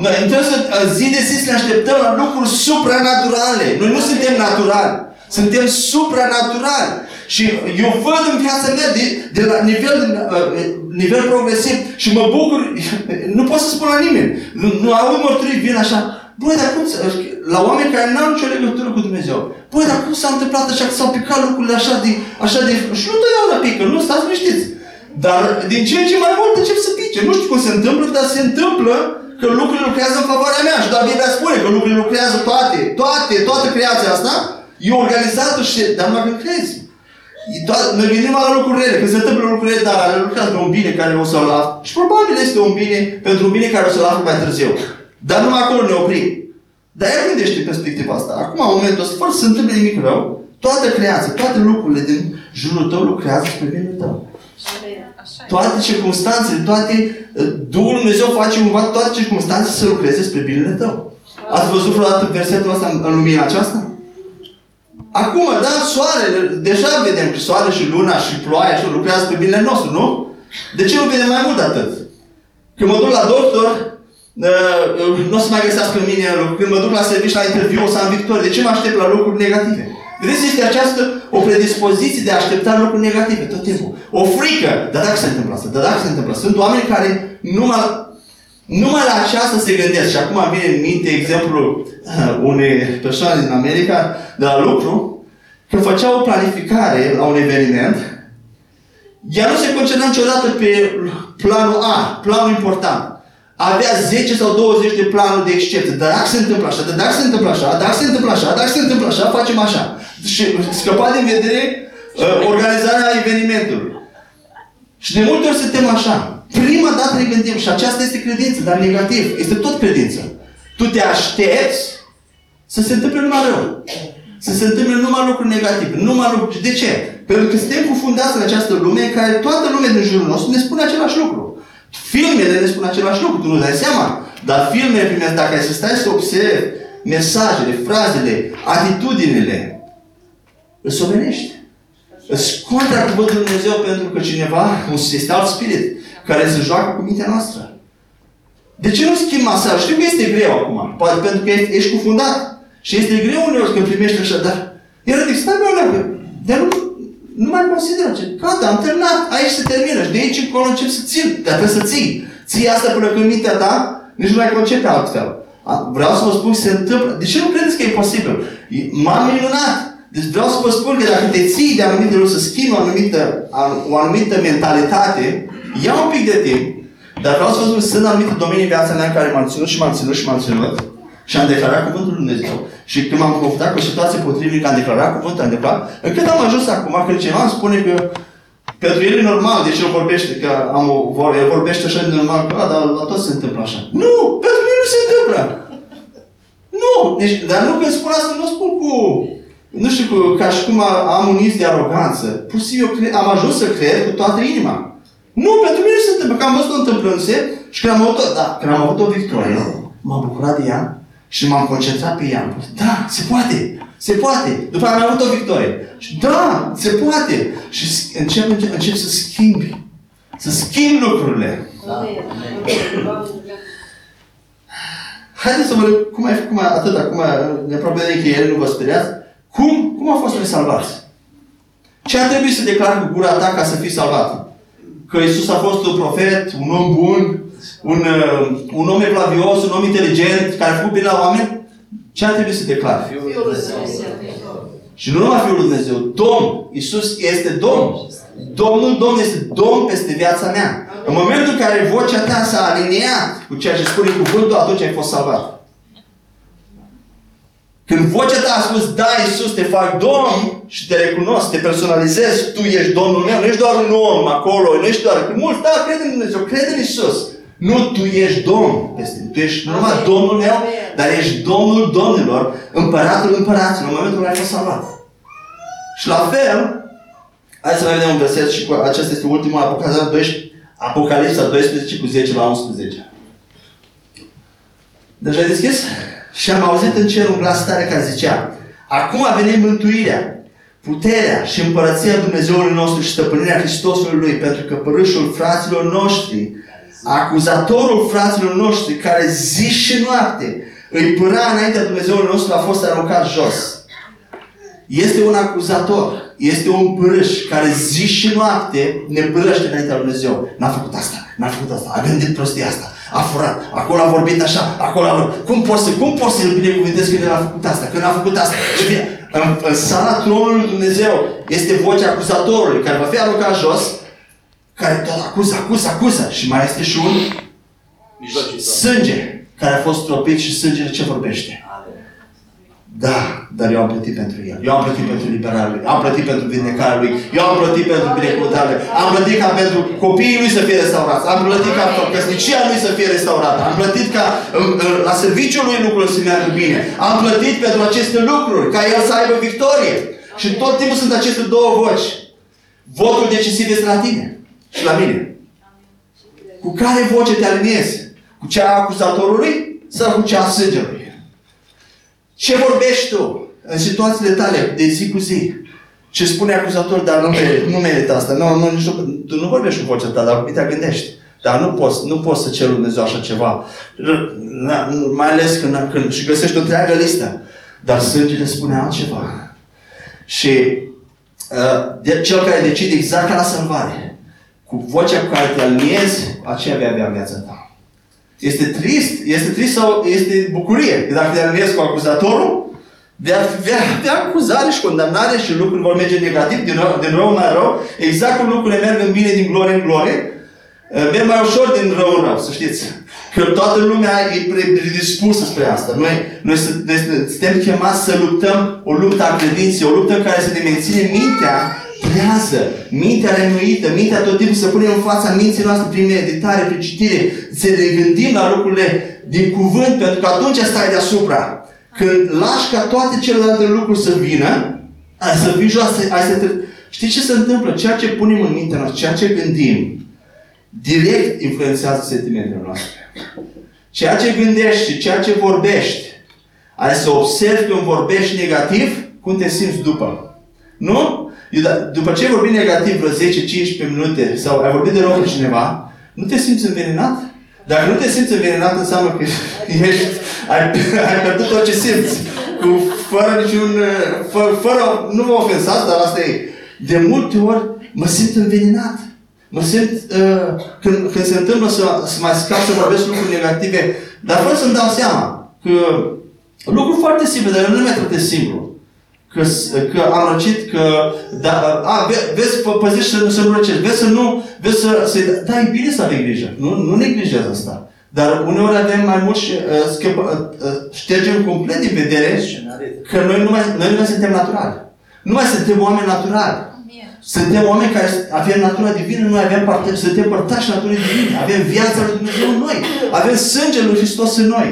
Noi trebuie să zi de zi să ne așteptăm la lucruri supranaturale. Noi nu suntem naturali. Suntem supranaturali. Și eu văd în viața mea de, de la nivel, uh, nivel progresiv și mă bucur, nu pot să spun la nimeni. Nu, nu aud mărturii, vin așa, Băi, dar cum, la oameni care n-au nicio legătură cu Dumnezeu. Băi, dar cum s-a întâmplat așa, că s-au picat lucrurile așa de, așa de, și nu totdeauna pică, nu, stați liniștiți. Dar din ce în ce mai mult încep să pice. Nu știu cum se întâmplă, dar se întâmplă că lucrurile lucrează în favoarea mea. Și doar Biblia spune că lucrurile lucrează toate, toate, toată creația asta e organizată și, dar nu când crezi. Noi gândim la lucruri rele, când se întâmplă lucruri rele, dar lucrează pe un bine care o să-l Și probabil este un bine pentru un bine care o să-l află mai târziu. Dar numai acolo ne oprim. Dar ea gândește perspectiva asta. Acum, în momentul ăsta, fără să se întâmple nimic rău, toată creația, toate lucrurile din jurul tău lucrează spre binele tău. Toate circunstanțele, toate, uh, Duhul Dumnezeu face cumva toate circunstanțele să lucreze spre binele tău. Ați văzut vreodată versetul ăsta în lumina aceasta? Acum, da, soarele, deja vedem că soarele și luna și ploaia și lucrează spre binele nostru, nu? De ce nu vedem mai mult de atât? Când mă duc la doctor, uh, nu o să mai găsească în mine lucruri. Când mă duc la serviciu, la interviu, o să am victorie. De ce mă aștept la lucruri negative? Vedeți, este această o predispoziție de a aștepta lucruri negative tot timpul. O frică. Dar dacă se întâmplă asta? Dar dacă se întâmplă Sunt oameni care numai, numai la aceasta se gândesc. Și acum vine în minte exemplul uh, unei persoane din America, de la lucru, că făcea o planificare la un eveniment, ea nu se concentra niciodată pe planul A, planul important. Avea 10 sau 20 de planuri de excepție. Dar dacă se întâmplă așa, dar dacă se întâmplă așa, dacă se întâmplă așa, dacă se întâmplă așa, facem așa. Și scăpa din vedere uh, organizarea evenimentului. Și de multe ori suntem așa. Prima dată ne gândim și aceasta este credință, dar negativ. Este tot credință. Tu te aștepți să se întâmple numai rău. Să se întâmple numai lucruri negative. Numai lucruri. De ce? Pentru că suntem cufundați în această lume în care toată lumea din jurul nostru ne spune același lucru. Filmele ne spun același lucru, tu nu dai seama. Dar filmele primesc, dacă ai să stai să observi mesajele, frazele, atitudinile, îți omenești. Îți contra cuvântul Lui Dumnezeu pentru că cineva, este alt spirit, care se joacă cu mintea noastră. De ce nu schimbi masaj? Știu că este greu acum. Poate pentru că ești cufundat. Și este greu uneori când primești așa, dar era de stai mai Dar nu, nu mai consideră. Ce, gata, am terminat. Aici se termină. Și de aici încolo încep să țin. Dar trebuie să ții. Ții asta până când mintea ta nici nu mai concepe altfel. Vreau să vă spun că se întâmplă. De ce nu credeți că e posibil? M-am minunat. Deci vreau să vă spun că dacă te ții de anumite lucruri, să schimbi o anumită, o anumită mentalitate, ia un pic de timp, dar vreau să vă spun că sunt anumite domenii în viața mea în care m-am ținut și m-am ținut și m-am ținut și am declarat cuvântul Lui Dumnezeu. Și când m-am confruntat cu o situație potrivită, am declarat cuvântul, am declarat, încât am ajuns acum când cineva îmi spune că pentru el e normal, deci el vorbește, că am o, el vorbește așa de normal, că, dar la tot se întâmplă așa. Nu! Pentru mine nu se întâmplă! Nu! Deci, dar nu când spun asta, nu spun cu nu știu, ca și cum am un iz de aroganță. Pur și eu am ajuns să cred cu toată inima. Nu, pentru mine se întâmplă, că am văzut-o întâmplându-se și când am avut, da, când am avut o victorie, m-am bucurat de ea și m-am concentrat pe ea. Da, se poate, se poate. După am avut o victorie. Și da, se poate. Și încep, încep, încep să schimbi. Să schimbi lucrurile. Da. Haideți să vă cum ai cum atât acum ne aproape de încheiere, nu vă speriați. Cum, cum a fost noi salvați? Ce ar trebui să declar cu gura ta ca să fii salvat? Că Isus a fost un profet, un om bun, un, uh, un om evlavios, un om inteligent, care a făcut bine la oameni? Ce ar trebui să declar? Fiul Și nu numai Fiul lui Dumnezeu, Domn. Isus este Domn. Domnul Domn este Domn peste viața mea. În momentul în care vocea ta s-a aliniat cu ceea ce spune cuvântul, atunci ai fost salvat. Când vocea ta a spus, da, Iisus, te fac Domn și te recunosc, te personalizez, tu ești Domnul meu, nu ești doar un om acolo, nu ești doar... Mulți, da, crede în Dumnezeu, crede în Iisus. Nu, tu ești Domn peste Tu ești nu numai Domnul meu, dar ești Domnul Domnilor, Împăratul Împăraților, în momentul în care ai fost salvat. Și la fel, Hai să mai vedem un verset și cu acesta este ultimul Apocalipsa 12, Apocalipsa 12 cu 10 la 11. Deja ai deschis? Și am auzit în cer un glas tare care zicea Acum a venit mântuirea, puterea și împărăția Dumnezeului nostru și stăpânirea Hristosului Lui, pentru că părâșul fraților noștri, acuzatorul fraților noștri, care zi și noapte îi pâra înaintea Dumnezeului nostru, a fost aruncat jos. Este un acuzator, este un pârâș care zi și noapte ne pârăște înaintea lui Dumnezeu. N-a făcut asta, n-a făcut asta, a gândit prostia asta, a furat, acolo a vorbit așa, acolo a vorbit. Cum poți să, cum poți să-l binecuvântezi când el a făcut asta, când a făcut asta? Și bine, în, în sala tronului lui Dumnezeu este vocea acuzatorului care va fi aruncat jos, care tot acuză, acuză, acuză. Și mai este și un sânge care a fost tropit și sângele ce vorbește? Da, dar eu am plătit pentru el. Eu am plătit pentru liberarea lui. Am plătit pentru vindecarea lui. Eu am plătit pentru binecuvântarea lui. Am plătit ca pentru copiii lui să fie restaurați. Am plătit ca căsnicia lui să fie restaurată. Am plătit ca la serviciul lui lucrurile să meargă bine. Am plătit pentru aceste lucruri, ca el să aibă victorie. Și tot timpul sunt aceste două voci. Votul decisiv este la tine și la mine. Cu care voce te aliniezi? Cu cea a acuzatorului sau cu cea a sângelui? Ce vorbești tu în situațiile tale de zi cu zi? Ce spune acuzator, dar nu, merită, nu merită asta. Nu, nu, nici nu, tu nu vorbești cu vocea ta, dar te gândești. Dar nu poți, nu poți să ceri Dumnezeu așa ceva. Mai ales când, când și găsești o întreagă listă. Dar sângele spune altceva. Și uh, de, cel care decide exact ca la salvare, cu vocea cu care te aliniezi, aceea vei avea viața ta. Este trist, este trist sau este bucurie. Că dacă te aliniezi cu acuzatorul, de a de acuzare și condamnare și lucruri vor merge negativ, din rău, din rău mai rău, exact cum lucrurile merg în bine din glorie în glorie, merg mai ușor din rău în rău, să știți. Că toată lumea e predispusă spre asta. Noi, noi suntem chemați să luptăm o luptă a credinței, o luptă în care să ne menține mintea trează, mintea renuită, mintea tot timpul să punem în fața minții noastre prin meditare, prin citire, să ne gândim la lucrurile din cuvânt, pentru că atunci stai deasupra. Când lași ca toate celelalte lucruri să vină, ai să fii jos, ai să te... Știi ce se întâmplă? Ceea ce punem în mintea noastră, ceea ce gândim, direct influențează sentimentele noastre. Ceea ce gândești și ceea ce vorbești, ai să observi când vorbești negativ, cum te simți după. Nu? Eu, da, după ce ai vorbit negativ vreo 10-15 minute sau ai vorbit de rău cu cineva, nu te simți învenenat? Dacă nu te simți învenenat, înseamnă că ești, ai, ai pierdut tot ce simți. Cu, fără niciun... Fără, fără nu mă ofensați, dar asta e. De multe ori mă simt învenenat. Mă simt, uh, când, când se întâmplă să, să mai scap să vorbesc lucruri negative, dar fără să-mi dau seama că lucruri foarte simple, dar nu mi-e atât de simplu că, că am răcit, că da, a, vezi, păzești să, să nu răcești, vezi să nu, vezi să, să da, e bine să avem grijă, nu, nu neglijează asta. Dar uneori avem mai mult și uh, scăpă, uh, ștergem complet din vedere că noi nu, mai, noi nu mai suntem naturali. Nu mai suntem oameni naturali. Suntem oameni care avem natura divină, noi avem parte, suntem părtași naturii divine, avem viața lui Dumnezeu în noi, avem sângele lui Hristos în noi.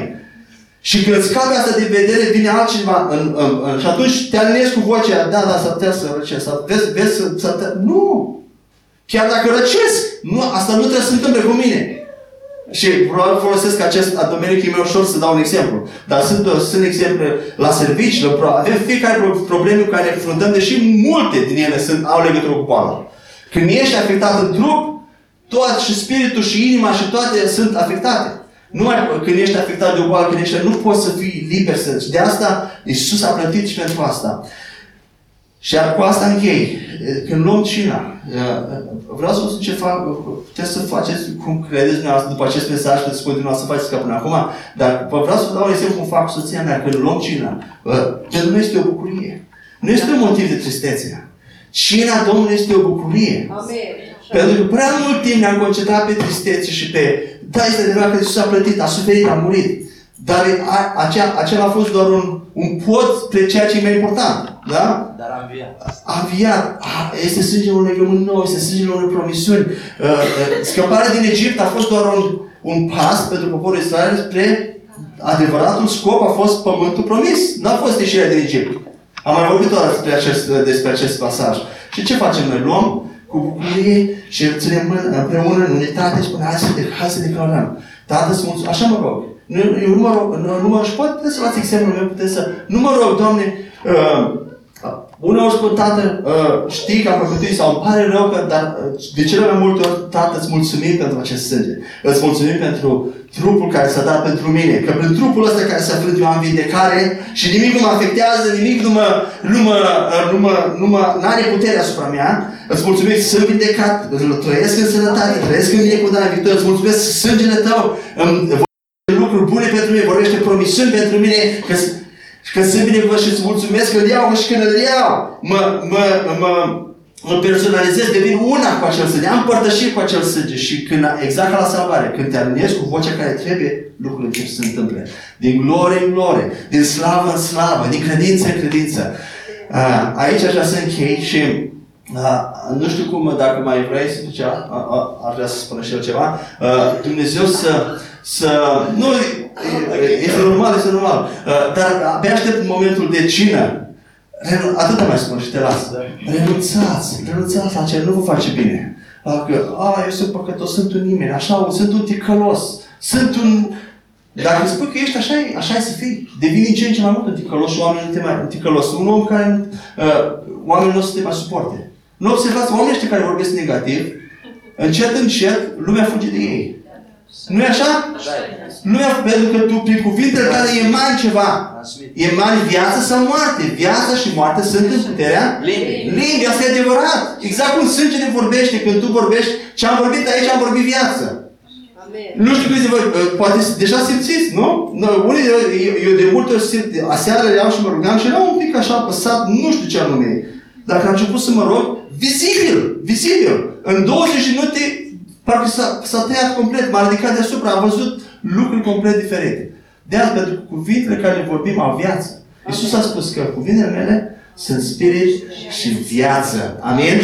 Și când scapi asta de vedere, vine altceva în, în, în, și atunci te aliniezi cu vocea, da, da, s-ar putea să răcesc, sau vezi, vezi să, să te... Nu! Chiar dacă răcesc, nu, asta nu trebuie să se întâmple cu mine. Și probabil folosesc acest domeniu că e mai ușor să dau un exemplu. Dar sunt, sunt exemple la servici, la, avem fiecare probleme cu care ne confruntăm, deși multe din ele sunt, au legătură cu boala. Când ești afectat în trup, tot și spiritul și inima și toate sunt afectate. Numai când ești afectat de o boală, când ești, nu poți să fii liber să De asta Iisus a plătit și pentru asta. Și cu asta închei. Când luăm cina, vreau să vă spun ce fac, puteți să faceți cum credeți dumneavoastră după acest mesaj, puteți continuați să faceți ca până acum, dar vă vreau să vă dau un exemplu cum fac cu soția mea. Când luăm cina, pentru noi este o bucurie. Nu este un motiv de tristețe. Cina Domnului este o bucurie. Amen. Pentru că prea mult timp ne-am concentrat pe tristețe și pe da, este adevărat că Iisus a plătit, a suferit, a murit. Dar a, acea, acela a fost doar un, un pod spre ceea ce e mai important. Da? Dar a înviat. A înviat. A, este sângele unui legământ nou, este sângele unei promisiuni. Uh, uh, scăparea din Egipt a fost doar un, un pas pentru poporul Israel spre adevăratul scop a fost pământul promis. Nu a fost ieșirea din Egipt. Am mai vorbit doar despre acest, despre acest pasaj. Și ce facem noi? Luăm cu bucurie și ținem împreună în unitate și spunem, hai să, de, hai să declarăm. Tată, să mulțumesc. Așa mă rog. Nu, eu nu mă rog, nu, nu mă, și poate puteți să luați exemplul meu, puteți să, nu mă rog, Doamne, uh, Uneori spun, Tată, uh, știi că am păcătuit sau îmi pare rău, că, dar uh, de cele mai multe ori, Tată, îți mulțumim pentru acest sânge. Îți mulțumim pentru trupul care s-a dat pentru mine. Că prin trupul ăsta care s-a frânt eu am vindecare și nimic nu mă afectează, nimic nu mă, nu mă, uh, nu mă, nu mă, n-are putere asupra mea. Îți mulțumim că sunt vindecat, trăiesc în sănătate, trăiesc în binecuvântare viitor. Îți mulțumesc sângele tău îmi lucruri bune pentru mine, vorbește promisiuni pentru mine, că și când sunt binecuvânt și îți mulțumesc că îl iau și când îl iau, mă, mă, mă, mă personalizez, devin una cu acel sânge, am părtășit cu acel sânge și când, exact ca la salvare, când te aliniezi cu vocea care trebuie, lucrurile încep să se întâmple. Din glorie în glorie, din slavă în slavă, din credință în credință. Aici aș vrea să închei și Uh, nu știu cum, dacă mai vrei să zici, aș vrea să spun și eu ceva. Uh, Dumnezeu să, să nu, este normal, este normal. Uh, dar abia aștept momentul de cină. Atâta mai spun și te las. Renunțați, renunțați la ce nu vă face bine. Că, a, eu sunt păcătos, sunt un nimeni, așa, sunt un ticălos, sunt un... Dacă spui că ești așa, așa e să fii. Devii din ce în ce mai mult un ticălos și oamenii nu te mai ticălos. Un om care uh, oamenii nu o să te mai suporte. Nu observați oamenii ăștia care vorbesc negativ, încet, încet, lumea fuge de ei. Nu e așa? Nu e pentru că tu, prin cuvintele tale, emani ceva. Emani viață sau moarte. Viața și moartea sunt în puterea limbii. Asta e adevărat. Exact cum sângele vorbește. Când tu vorbești, ce am vorbit aici, am vorbit viață. Amen. Nu știu câți de voi, ă, poate deja simțiți, nu? nu unii, eu, eu de multe ori simt, aseară iau și mă rugam și era un pic așa apăsat, nu știu ce anume. Dacă am început să mă rog, vizibil, vizibil. În 20 minute Parcă s-a, s-a tăiat complet, m-a ridicat deasupra, am văzut lucruri complet diferite. De altfel, pentru că cuvintele care le vorbim au viață. Iisus a spus că cuvintele mele sunt spirit și viață. Amin?